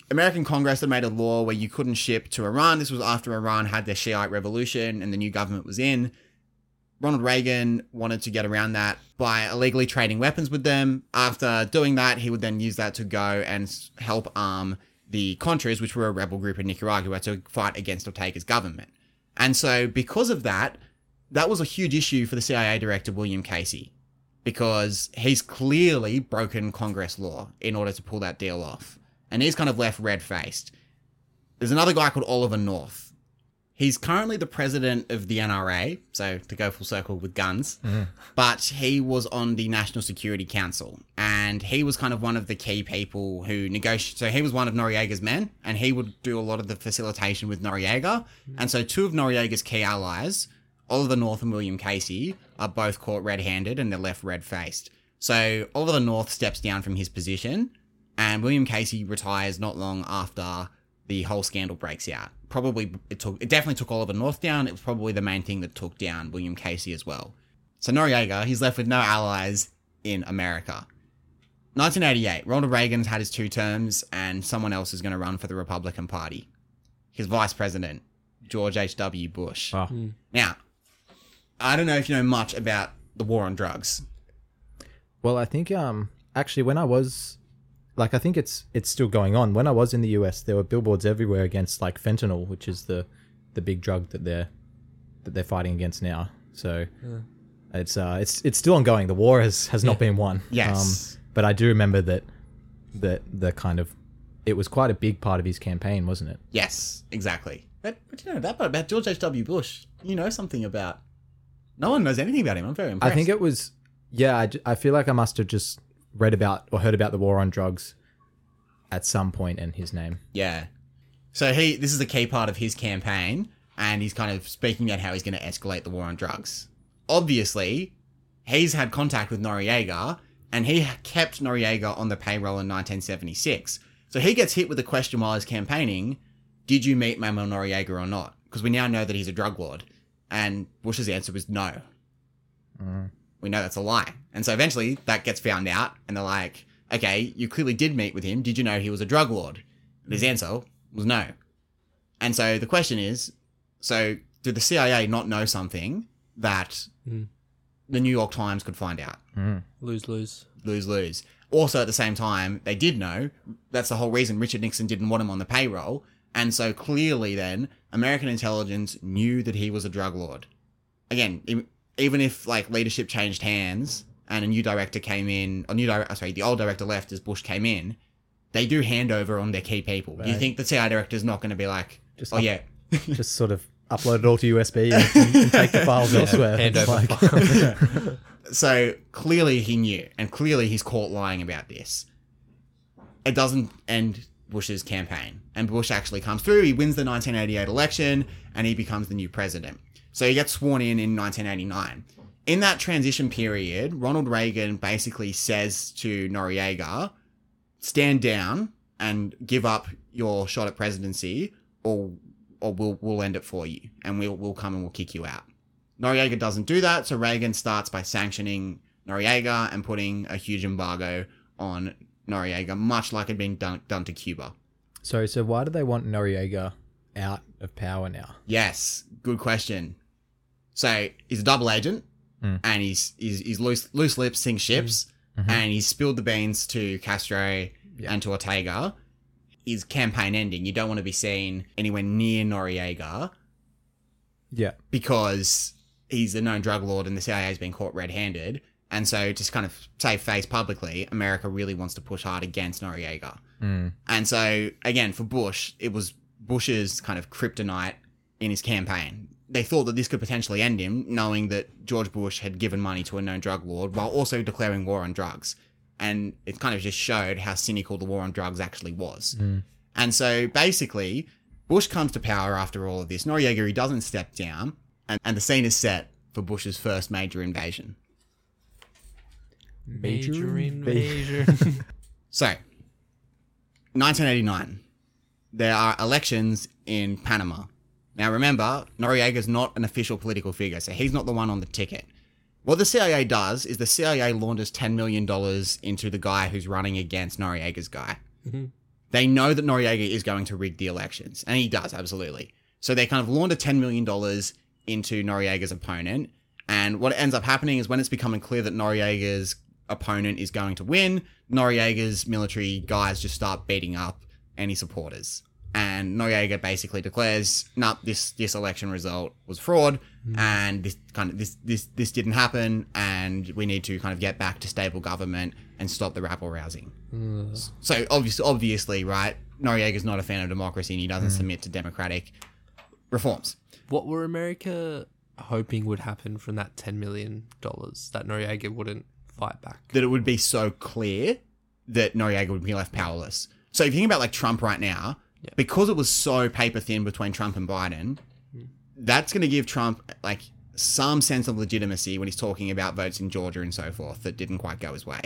American Congress had made a law where you couldn't ship to Iran. This was after Iran had their Shiite revolution and the new government was in. Ronald Reagan wanted to get around that by illegally trading weapons with them. After doing that, he would then use that to go and help arm the Contras, which were a rebel group in Nicaragua, to fight against Ortega's government. And so, because of that, that was a huge issue for the CIA director, William Casey, because he's clearly broken Congress law in order to pull that deal off. And he's kind of left red faced. There's another guy called Oliver North. He's currently the president of the NRA, so to go full circle with guns, mm-hmm. but he was on the National Security Council, and he was kind of one of the key people who negotiate. So he was one of Noriega's men, and he would do a lot of the facilitation with Noriega. Mm-hmm. And so two of Noriega's key allies, Oliver North and William Casey, are both caught red-handed and they're left red-faced. So Oliver North steps down from his position, and William Casey retires not long after the whole scandal breaks out. Probably it took it definitely took Oliver North down. It was probably the main thing that took down William Casey as well. So Noriega, he's left with no allies in America. 1988, Ronald Reagan's had his two terms, and someone else is going to run for the Republican Party. His vice president, George H.W. Bush. Oh. Now, I don't know if you know much about the war on drugs. Well, I think um actually when I was like I think it's it's still going on. When I was in the US, there were billboards everywhere against like fentanyl, which is the the big drug that they're that they're fighting against now. So it's uh it's it's still ongoing. The war has has not been won. Yes. Um, but I do remember that that the kind of it was quite a big part of his campaign, wasn't it? Yes, exactly. But, but you know that part about George H.W. Bush. You know something about. No one knows anything about him. I'm very impressed. I think it was, yeah. I, I feel like I must have just read about or heard about the war on drugs at some point in his name. Yeah. So he, this is a key part of his campaign, and he's kind of speaking about how he's going to escalate the war on drugs. Obviously, he's had contact with Noriega, and he kept Noriega on the payroll in 1976. So he gets hit with the question while he's campaigning: Did you meet Manuel Noriega or not? Because we now know that he's a drug lord, and Bush's answer was no. Mm. We know that's a lie, and so eventually that gets found out, and they're like, "Okay, you clearly did meet with him. Did you know he was a drug lord?" And his hmm. answer was no. And so the question is so did the CIA not know something that hmm. the New York Times could find out? Hmm. lose lose. Lose lose. Also, at the same time, they did know that's the whole reason Richard Nixon didn't want him on the payroll. And so clearly, then, American intelligence knew that he was a drug lord. Again, even if like leadership changed hands and a new director came in, a new director, sorry, the old director left as Bush came in, they do hand over on their key people. Do you think the CIA director is not going to be like, Just oh up- yeah, just sort of upload it all to USB and, and take the files elsewhere. hand over like- So clearly he knew, and clearly he's caught lying about this. It doesn't end Bush's campaign, and Bush actually comes through. He wins the 1988 election, and he becomes the new president. So he gets sworn in in 1989. In that transition period, Ronald Reagan basically says to Noriega, "Stand down and give up your shot at presidency, or or we'll we'll end it for you, and we'll we'll come and we'll kick you out." Noriega doesn't do that, so Reagan starts by sanctioning Noriega and putting a huge embargo on Noriega, much like it had been done, done to Cuba. Sorry, so why do they want Noriega out of power now? Yes, good question. So he's a double agent, hmm. and he's he's, he's loose loose lips, sinks ships, hmm. mm-hmm. and he's spilled the beans to Castro and to Ortega. His campaign ending. You don't want to be seen anywhere near Noriega Yeah. because he's a known drug lord and the CIA has been caught red-handed. And so, just kind of save face publicly, America really wants to push hard against Noriega. Hmm. And so, again, for Bush, it was Bush's kind of kryptonite in his campaign. They thought that this could potentially end him, knowing that George Bush had given money to a known drug lord while also declaring war on drugs. And it kind of just showed how cynical the war on drugs actually was. Mm. And so, basically, Bush comes to power after all of this. Noriega, he doesn't step down, and, and the scene is set for Bush's first major invasion. Major invasion. So, 1989, there are elections in Panama. Now, remember, Noriega's not an official political figure, so he's not the one on the ticket. What the CIA does is the CIA launders $10 million into the guy who's running against Noriega's guy. Mm-hmm. They know that Noriega is going to rig the elections, and he does, absolutely. So they kind of launder $10 million into Noriega's opponent. And what ends up happening is when it's becoming clear that Noriega's opponent is going to win, Noriega's military guys just start beating up any supporters. And Noriega basically declares, "No, this this election result was fraud, hmm. and this kind of this this this didn't happen, and we need to kind of get back to stable government and stop the rabble rousing." Hmm. So obviously, obviously, right? Noriega's not a fan of democracy, and he doesn't hmm. submit to democratic reforms. what were America hoping would happen from that $10 million that Noriega wouldn't fight back? that it would be so clear that Noriega would be left powerless. So if you think about like Trump right now, because it was so paper thin between Trump and Biden, that's going to give Trump like some sense of legitimacy when he's talking about votes in Georgia and so forth that didn't quite go his way.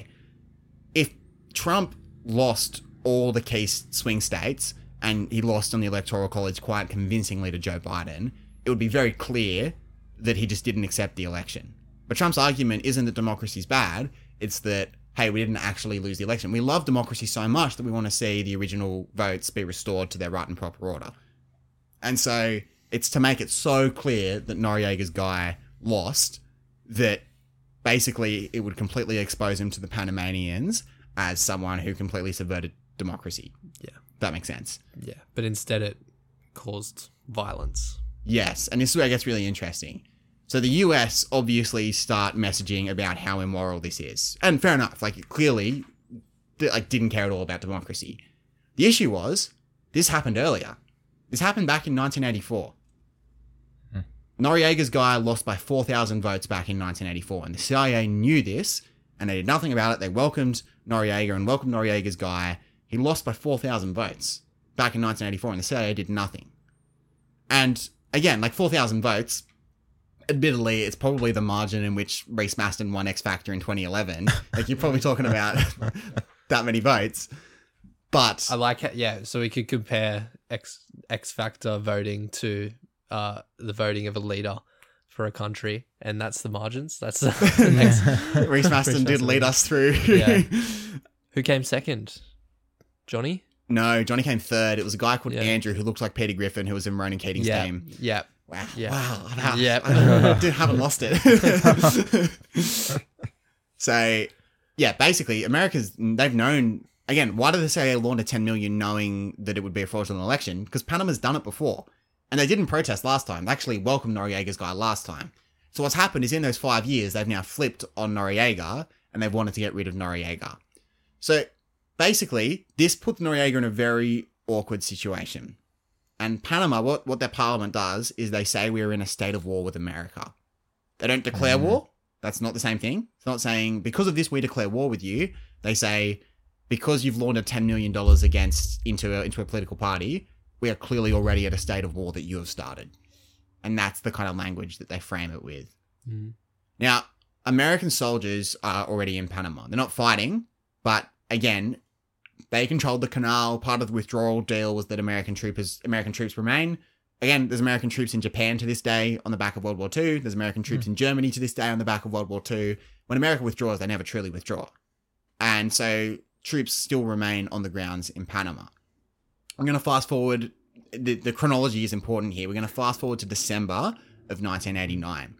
If Trump lost all the key swing states and he lost on the electoral college quite convincingly to Joe Biden, it would be very clear that he just didn't accept the election. But Trump's argument isn't that democracy's bad, it's that, hey, we didn't actually lose the election. We love democracy so much that we want to see the original votes be restored to their right and proper order. And so it's to make it so clear that Noriega's guy lost that basically it would completely expose him to the Panamanians as someone who completely subverted democracy. Yeah. That makes sense. Yeah. But instead, it caused violence. Yes, and this is where it gets really interesting. So the US obviously start messaging about how immoral this is, and fair enough. Like it clearly, like didn't care at all about democracy. The issue was this happened earlier. This happened back in 1984. Hmm. Noriega's guy lost by 4,000 votes back in 1984, and the CIA knew this, and they did nothing about it. They welcomed Noriega and welcomed Noriega's guy. He lost by 4,000 votes back in 1984, and the CIA did nothing. And again, like 4,000 votes, admittedly, it's probably the margin in which Reece Mastin won X Factor in 2011. like, you're probably talking about that many votes. But I like it. Yeah. So we could compare X X Factor voting to uh, the voting of a leader for a country, and that's the margins. That's the next. Reece Mastin did lead us through. Yeah. Who came second? Johnny. no, Johnny came third. It was a guy called Yeah. Andrew who looked like Peter Griffin, who was in Ronan Keating's yeah. team. Yeah. Wow. Yeah. Wow. Yep. I did, haven't lost it. so, yeah, basically, America's, they've known, again, why did they the CIA launder 10 million knowing that it would be a fraudulent election? Because Panama's done it before. And they didn't protest last time. They actually welcomed Noriega's guy last time. So what's happened is in those five years, they've now flipped on Noriega and they've wanted to get rid of Noriega. So basically, this puts Noriega in a very awkward situation. And Panama, what, what their parliament does is they say we're in a state of war with America. They don't declare mm. war. That's not the same thing. It's not saying because of this we declare war with you. They say because you've laundered ten million dollars against into a, into a political party, we are clearly already at a state of war that you have started. And that's the kind of language that they frame it with. Mm. Now, American soldiers are already in Panama. They're not fighting, but again, they controlled the canal. Part of the withdrawal deal was that American troopers, American troops remain. Again, there's American troops in Japan to this day on the back of World War II. There's American hmm. troops in Germany to this day on the back of World War II. When America withdraws, they never truly withdraw. And so troops still remain on the grounds in Panama. I'm going to fast forward. The, the chronology is important here. We're going to fast forward to December of 1989.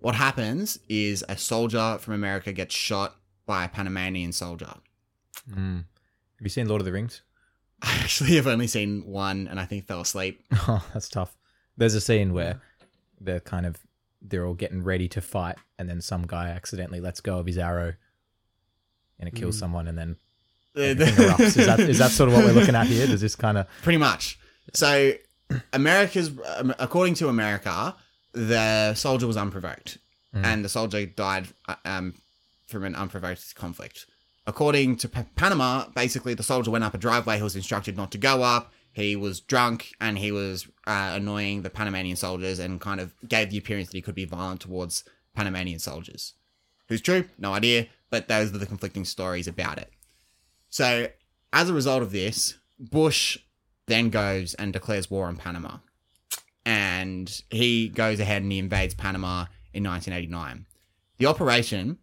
What happens is a soldier from America gets shot by a Panamanian soldier. Have you seen Lord of the Rings? I actually have only seen one and I think fell asleep. Oh, that's tough. There's a scene where they're kind of they're all getting ready to fight, and then some guy accidentally lets go of his arrow, and it kills someone, and then everything erupts. Is that is that sort of what we're looking at here? Does this kind of Pretty much. So, America's, um, according to America, the soldier was unprovoked, and the soldier died uh, um, from an unprovoked conflict. According to Pa- Panama, basically the soldier went up a driveway. He was instructed not to go up. He was drunk and he was uh, annoying the Panamanian soldiers and kind of gave the appearance that he could be violent towards Panamanian soldiers. Who's true? No idea. But those are the conflicting stories about it. So, as a result of this, Bush then goes and declares war on Panama. And he goes ahead and he invades Panama in 1989. The operation,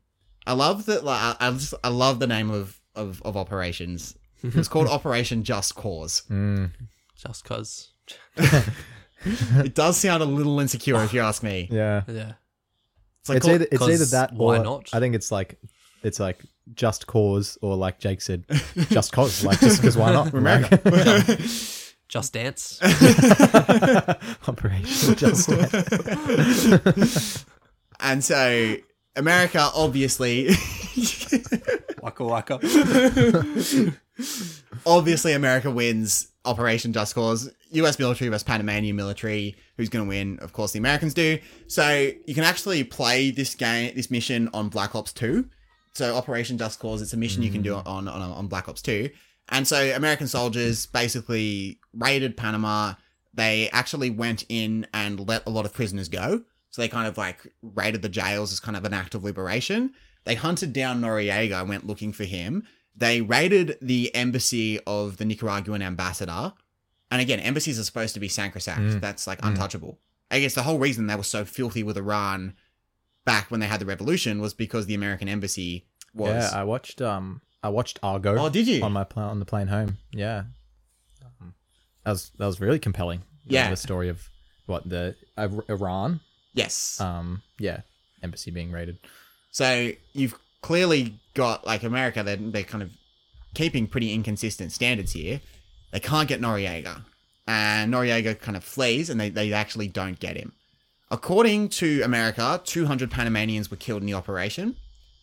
I love that. Like, I, I just I love the name of of, of operations. It's called Operation Just Cause. Mm. Just cause. It does sound a little insecure if you ask me. yeah? Yeah. It's like it's call- either it's either 'cause that why or not? I think it's like it's like just cause or like Jake said, just cause, like just because why not? America. Just dance. Operation Just Dance. and so America obviously waka waka. obviously America wins Operation Just Cause. US military versus Panamanian military. Who's going to win? Of course, the Americans do. So you can actually play this game, this mission on Black Ops 2. So Operation Just Cause, it's a mission you can do mm. on, on on Black Ops 2. And so American soldiers basically raided Panama. They actually went in and let a lot of prisoners go. So they kind of like raided the jails as kind of an act of liberation. They hunted down Noriega and went looking for him. They raided the embassy of the Nicaraguan ambassador. And again, embassies are supposed to be sacrosanct. That's like untouchable. I guess the whole reason they were so filthy with Iran back when they had the revolution was because the American embassy was. Yeah, I watched um I watched Argo. Oh, did you? on my pla- on the plane home? Yeah, um, that was that was really compelling. Yeah. the story of what the uh, Iran, yes. um, yeah, embassy being raided. So you've clearly got like America. They're, they're kind of keeping pretty inconsistent standards here. They can't get Noriega, and Noriega kind of flees, and they, they actually don't get him. According to America, 200 Panamanians were killed in the operation.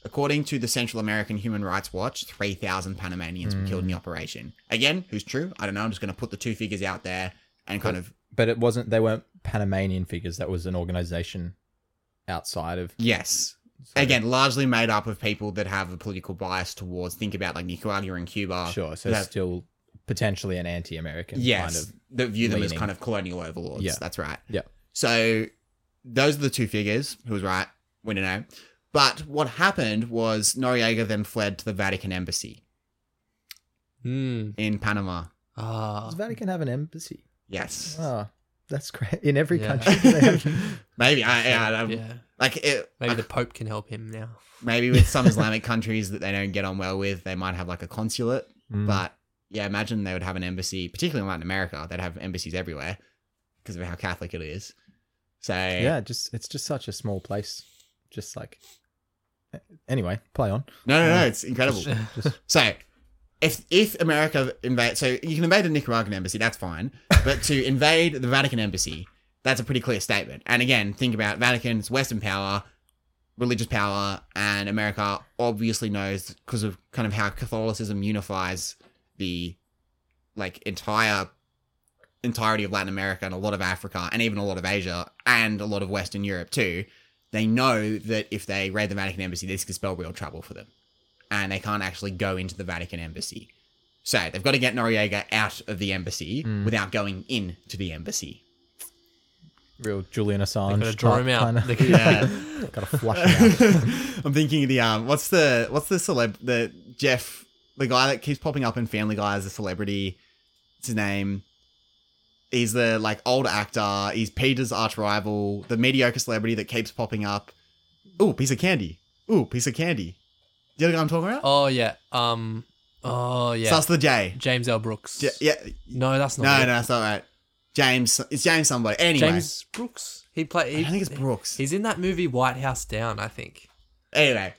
According to the Central American Human Rights Watch, 3,000 Panamanians were killed in the operation. Again, who's true? I don't know. I'm just going to put the two figures out there and kind of But it wasn't. They weren't Panamanian figures. That was an organization outside of. Yes. Again, largely made up of people that have a political bias towards think about like Nicaragua and Cuba. Sure, so that- still potentially an anti-American yes, kind of. that view them as kind of colonial overlords. Yeah. that's right. Yeah, So those are the two figures. Who was right? We don't know. But what happened was Noriega then fled to the Vatican embassy Hmm. in Panama. Ah. does Vatican have an embassy? Yes, Oh, that's great. In every Yeah. country, they have. maybe. I, I, I, yeah. Like it, Maybe the Pope can help him now. maybe with some Islamic countries that they don't get on well with, they might have like a consulate. Mm. But yeah, imagine they would have an embassy, particularly in Latin America. They'd have embassies everywhere because of how Catholic it is. So yeah, just it's just such a small place. Just like. Anyway, play on. no, no, no, it's incredible. Just so if if America invade, so you can invade the Nicaraguan embassy, that's fine. But to invade the Vatican embassy, that's a pretty clear statement. And again, think about Vatican, it's Western power, religious power, and America obviously knows because of kind of how Catholicism unifies the like entire entirety of Latin America and a lot of Africa and even a lot of Asia and a lot of Western Europe too. They know that if they raid the Vatican embassy, this could spell real trouble for them. And they can't actually go into the Vatican embassy. So they've got to get Noriega out of the embassy without going into the embassy. real Julian Assange. gotta draw him out. kinda- Yeah. gotta flush him out. I'm thinking of the um what's the what's the celeb the Jeff the guy that keeps popping up in Family Guy as a celebrity. What's his name? He's the like old actor. He's Peter's arch rival, the mediocre celebrity that keeps popping up. Ooh, piece of candy. Ooh, piece of candy. Do you know what I'm talking about? Oh yeah. Um. Oh yeah. Starts with the J. James L. Brooks. J- yeah. No, that's not. No, it. no, that's not right. James. It's James somebody. Anyway. James Brooks. He played. He, I think it's Brooks. He's in that movie White House Down. I think. Anyway.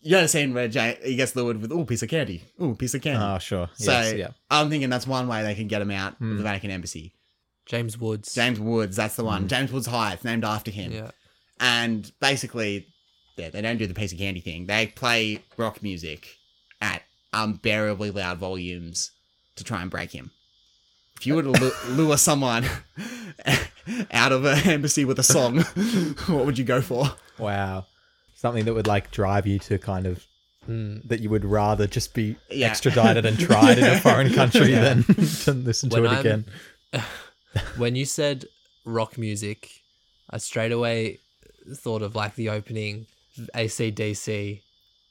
You know the scene where Jay, he gets lured with, ooh, piece of candy. Ooh, piece of candy. Oh, sure. So Yes, yeah. I'm thinking that's one way they can get him out of the hmm. Vatican embassy. James Woods. James Woods, that's the one. Hmm. James Woods High, it's named after him. Yeah. And basically, yeah, they don't do the piece of candy thing. They play rock music at unbearably loud volumes to try and break him. If you were to lure someone out of an embassy with a song, what would you go for? Wow. Something that would like drive you to kind of hmm, that you would rather just be Yeah. extradited and tried in a foreign country than to listen to When it I'm- again. when you said rock music, I straight away thought of like the opening ACDC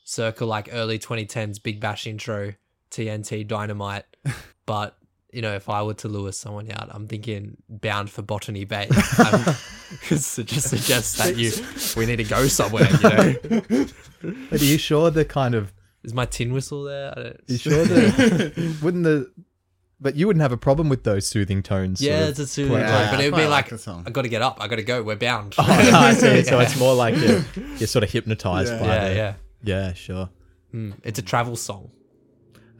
circle like early 2010s Big Bash intro, TNT Dynamite. But you know, if I were to lure someone out, I'm thinking Bound for Botany Bay. Because it just suggests that you we need to go somewhere. You know, But are you sure the kind of is my tin whistle there? I don't, you sure the wouldn't the but you wouldn't have a problem with those soothing tones. sort yeah, of it's a soothing playing- tone, but it would be I like like, the song. I got to get up, I got to go, we're bound. I see. So it's more like you're, you're sort of hypnotized by yeah, the yeah. yeah, sure. Mm, it's a travel song.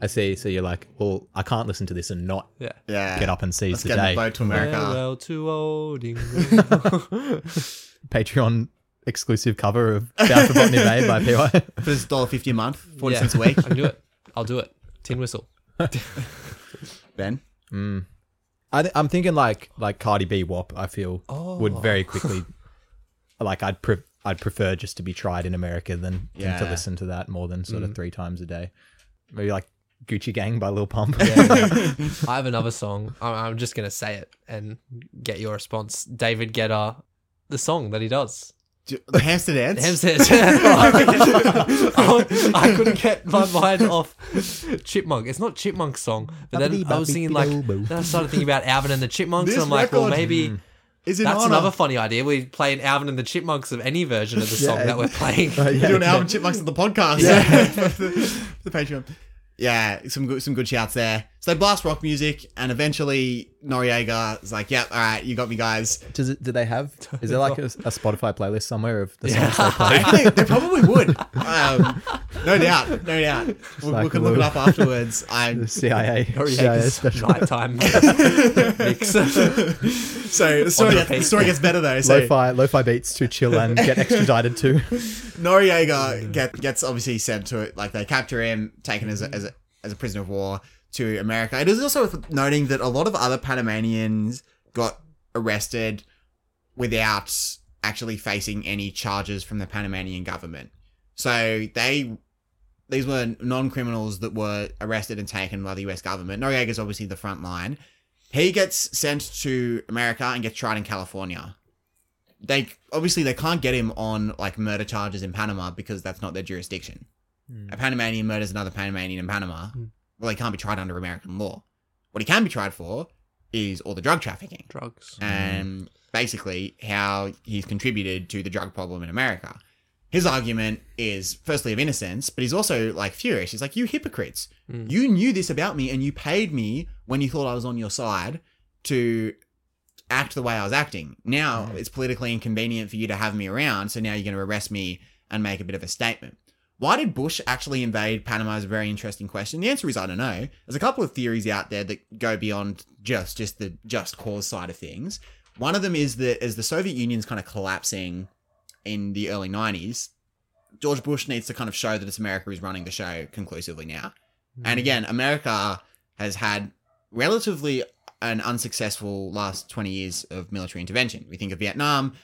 I see. So you're like, well, I can't listen to this and not Yeah. Yeah. get up and seize Let's the get in day. the boat to America. Farewell to old England. Patreon exclusive cover of Bound for Botany Bay by PY. For this $1.50 a month, 40 Yeah. cents a week. I can do it. I'll do it. Tin whistle. Ben? Mm. I th- I'm thinking like like Cardi B WAP. I feel would oh. very quickly like I'd pre- I'd prefer just to be tried in America than, than to listen to that more than sort of mm. three times a day. Maybe like Gucci Gang by Lil Pump. I have another song. I- I'm just going to say it and get your response. David Guetta, the song that he does. Do- The hamster dance? Ham says, I, I couldn't get my mind off Chipmunk. It's not Chipmunk's song, but then I was thinking like, then I started thinking about Alvin and the Chipmunks, This and I'm like, well, record- maybe Is it that's honor? another funny idea. We play an Alvin and the Chipmunks of any version of the song that we're playing. You're doing Alvin Chipmunks of the podcast. Yeah. the, the Patreon. Yeah, some good some good shouts there. So they blast rock music, and eventually Noriega is like, "Yep, all right, you got me, guys." Does it? Do they have? Is there like a, a Spotify playlist somewhere of the songs they play? I think they probably would. Um, no doubt, no doubt. We, like we can look it up afterwards. I The CIA. CIA Noriega's special. nighttime mix. so the story, gets, the story gets better though. So Lo-fi, lo-fi beats to chill and get extradited to. Noriega get, gets obviously sent to it. Like they capture him, taken as a, as a as a prisoner of war to America. It is also worth noting that a lot of other Panamanians got arrested without actually facing any charges from the Panamanian government. So they these were non-criminals that were arrested and taken by the US government. Noriega's obviously the front line. He gets sent to America and gets tried in California they obviously they can't get him on like murder charges in Panama because that's not their jurisdiction. Hmm. A Panamanian murders another Panamanian in Panama. Hmm. Well, he can't be tried under American law. What he can be tried for is all the drug trafficking Drugs. and basically how he's contributed to the drug problem in America. His argument is firstly of innocence, but he's also like furious. He's like, "You hypocrites! Mm. You knew this about me, and you paid me when you thought I was on your side to act the way I was acting. Now mm. it's politically inconvenient for you to have me around, so now you're going to arrest me and make a bit of a statement." Why did Bush actually invade Panama is a very interesting question. The answer is I don't know. There's a couple of theories out there that go beyond just just the just cause side of things. One of them is that as the Soviet Union's kind of collapsing in the early 90s, George Bush needs to kind of show that it's America who's running the show conclusively now. And hmm. again, America has had relatively an unsuccessful last 20 years of military intervention. We think of Vietnam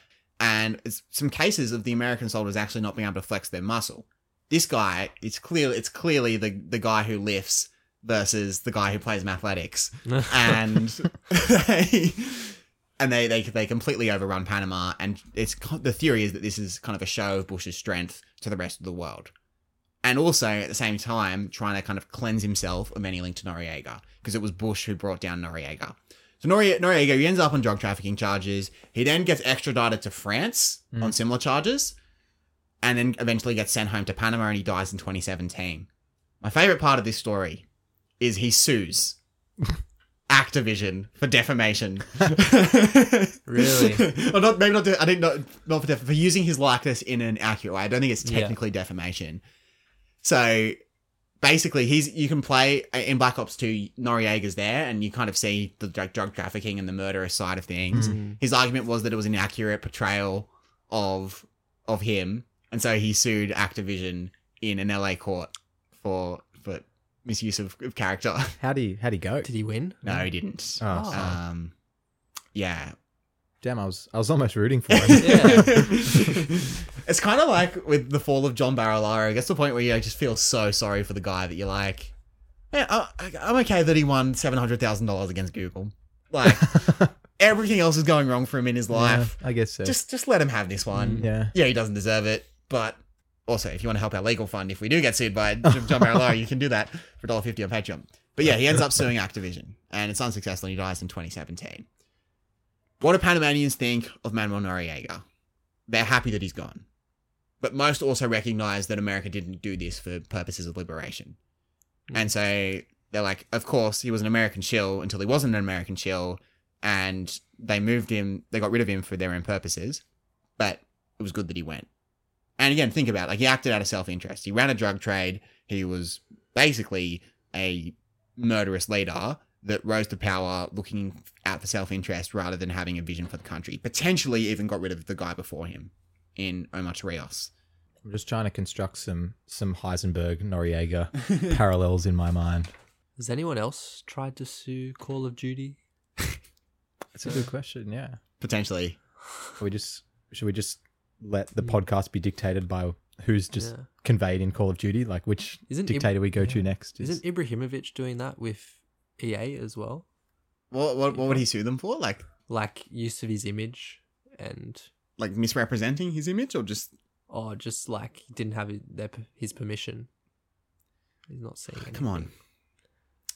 and some cases of the American soldiers actually not being able to flex their muscle. This guy, it's clear it's clearly the the guy who lifts versus the guy who plays athletics. and they and they, they they completely overrun Panama and it's the theory is that this is kind of a show of Bush's strength to the rest of the world. And also at the same time trying to kind of cleanse himself of any link to Noriega because it was Bush who brought down Noriega. So Noriega, Noriega he ends up on drug trafficking charges. He then gets extradited to France on mm. similar charges and then eventually gets sent home to Panama and he dies in 2017. My favorite part of this story is he sues Activision for defamation. Really? or not maybe not. I think not not for def- for using his likeness in an accurate way. I don't think it's Yeah. technically defamation. So basically he's you can play uh, in Black Ops 2 Noriega's there and you kind of see the drug, drug trafficking and the murderous side of things. His argument was that it was an accurate portrayal of of him and so he sued Activision in an LA court for for misuse of, of character. How'd he how'd he go? Did he win? no, he didn't. Oh, Oh. Um yeah. damn! I was I was almost rooting for him. Yeah. it's kind of like with the fall of John Barilaro. It gets to the point where you just feel so sorry for the guy that you're like, yeah, I, I'm okay that he won seven hundred thousand dollars against Google. Like everything else is going wrong for him in his life. Yeah, I guess so. Just just let him have this one. yeah. Yeah, he doesn't deserve it, but. Also, if you want to help our legal fund, if we do get sued by John Barilaro, you can do that for $1.50 on Patreon. But yeah, he ends up suing Activision, and it's unsuccessful, and he dies in 2017. What do Panamanians think of Manuel Noriega? They're happy that he's gone. But most also recognize that America didn't do this for purposes of liberation. Hmm. And so they're like, of course, he was an American shill until he wasn't an American shill, and they moved him, they got rid of him for their own purposes, but it was good that he went. And again, think about it. Like, he acted out of self interest. He ran a drug trade. He was basically a murderous leader that rose to power looking out for self interest rather than having a vision for the country. Potentially even got rid of the guy before him in Omar Torrijos. I'm just trying to construct some some Heisenberg Noriega parallels in my mind. Has anyone else tried to sue Call of Duty? That's a good question. Yeah. Potentially. Should we just should we just let the hmm. podcast be dictated by who's just Yeah. conveyed in Call of Duty, like which Isn't Ib- dictator we go to next? Is, Isn't Ibrahimovic doing that with EA as well? What, what, what would he sue them for? Like, Like use of his image and like misrepresenting his image or just oh, just like he didn't have his, their, his permission. He's not saying anything. come on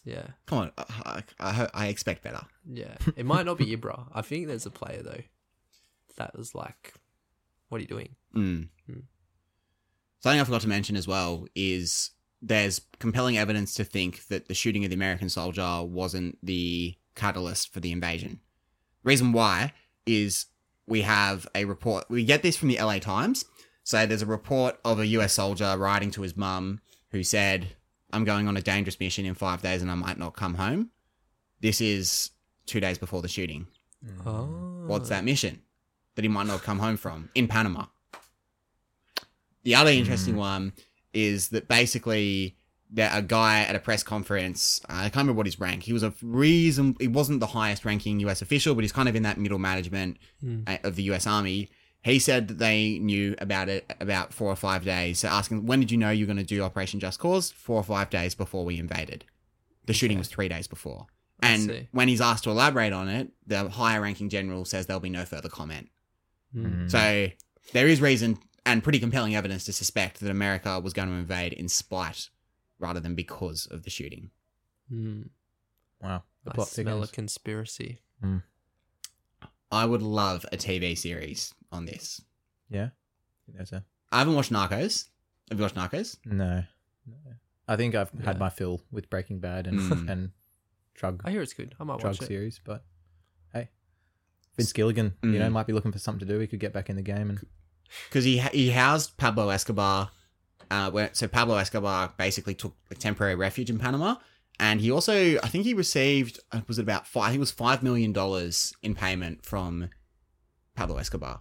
Yeah, come on I, I, I expect better yeah. It might not be Ibra. I think there's a player though that was like, "What are you doing?" mm. Hmm. something i forgot to mention as well is there's compelling evidence to think that the shooting of the american soldier wasn't the catalyst for the invasion reason why is we have a report we get this from the la times so there's a report of a us soldier writing to his mum who said i'm going on a dangerous mission in five days and i might not come home this is two days before the shooting Oh, What's that mission that he might not come home from in Panama? The other interesting one is that basically that a guy at a press conference, uh, I can't remember what his rank. He was a reason. He wasn't the highest ranking U.S. official, but he's kind of in that middle management uh, of the U.S. Army. He said that they knew about it about four or five days. So asking, when did you know you were going to do Operation Just Cause? Four or five days before we invaded. The shooting was three days before. I And see. when he's asked to elaborate on it, the higher ranking general says there'll be no further comment. Hmm. So there is reason and pretty compelling evidence to suspect that America was going to invade in spite rather than because of the shooting. Hmm. wow. The I plot smell a thickens. conspiracy. I would love a TV series on this. Yeah. There's a I haven't watched Narcos. Have you watched Narcos? no. no. I think I've had my fill with Breaking Bad and Mm. and drug I hear it's good. I might drug watch it. series, but hey, Vince Gilligan, you know, Mm. might be looking for something to do. He could get back in the game and Because he he housed Pablo Escobar. Uh, where, so Pablo Escobar basically took a temporary refuge in Panama, and he also I think he received uh, was it about five? He was five million dollars in payment from Pablo Escobar.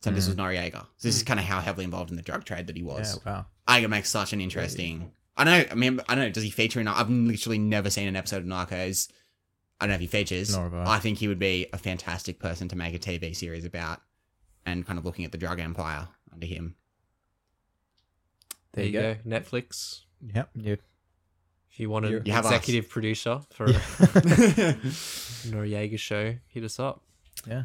So this was Noriega. So this is kind of how heavily involved in the drug trade that he was. yeah, wow. I think it makes such an interesting. I don't know. I mean, I don't know. Does he feature in? I've literally never seen an episode of Narcos. I don't know if he features. Nor have I. I think he would be a fantastic person to make a TV series about, and kind of looking at the drug empire under him. There you go. Netflix. Yep. You, If you want an You have us. executive producer for a Noriega show, hit us up. yeah.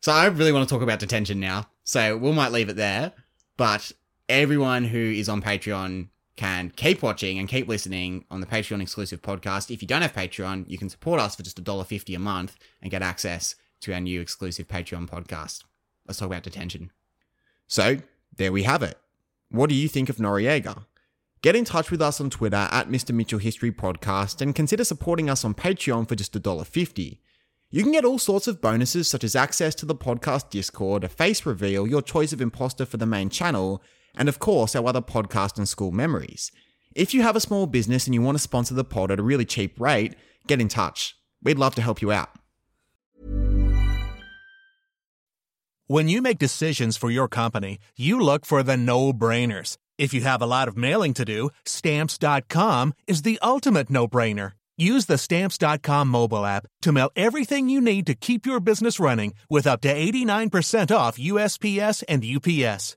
So I really want to talk about detention now. So we might leave it there. But everyone who is on Patreon can keep watching and keep listening on the Patreon exclusive podcast. If you don't have Patreon, you can support us for just $1.50 a month and get access to our new exclusive Patreon podcast. Let's talk about detention. So there we have it. What do you think of Noriega? Get in touch with us on Twitter at Mr. Mitchell History Podcast and consider supporting us on Patreon for just $1.50. You can get all sorts of bonuses such as access to the podcast Discord, a face reveal, your choice of imposter for the main channel, and of course our other podcast and school memories. If you have a small business and you want to sponsor the pod at a really cheap rate, get in touch. We'd love to help you out. When you make decisions for your company, you look for the no brainers. If you have a lot of mailing to do, stamps.com is the ultimate no brainer. Use the stamps.com mobile app to mail everything you need to keep your business running with up to 89% off USPS and UPS.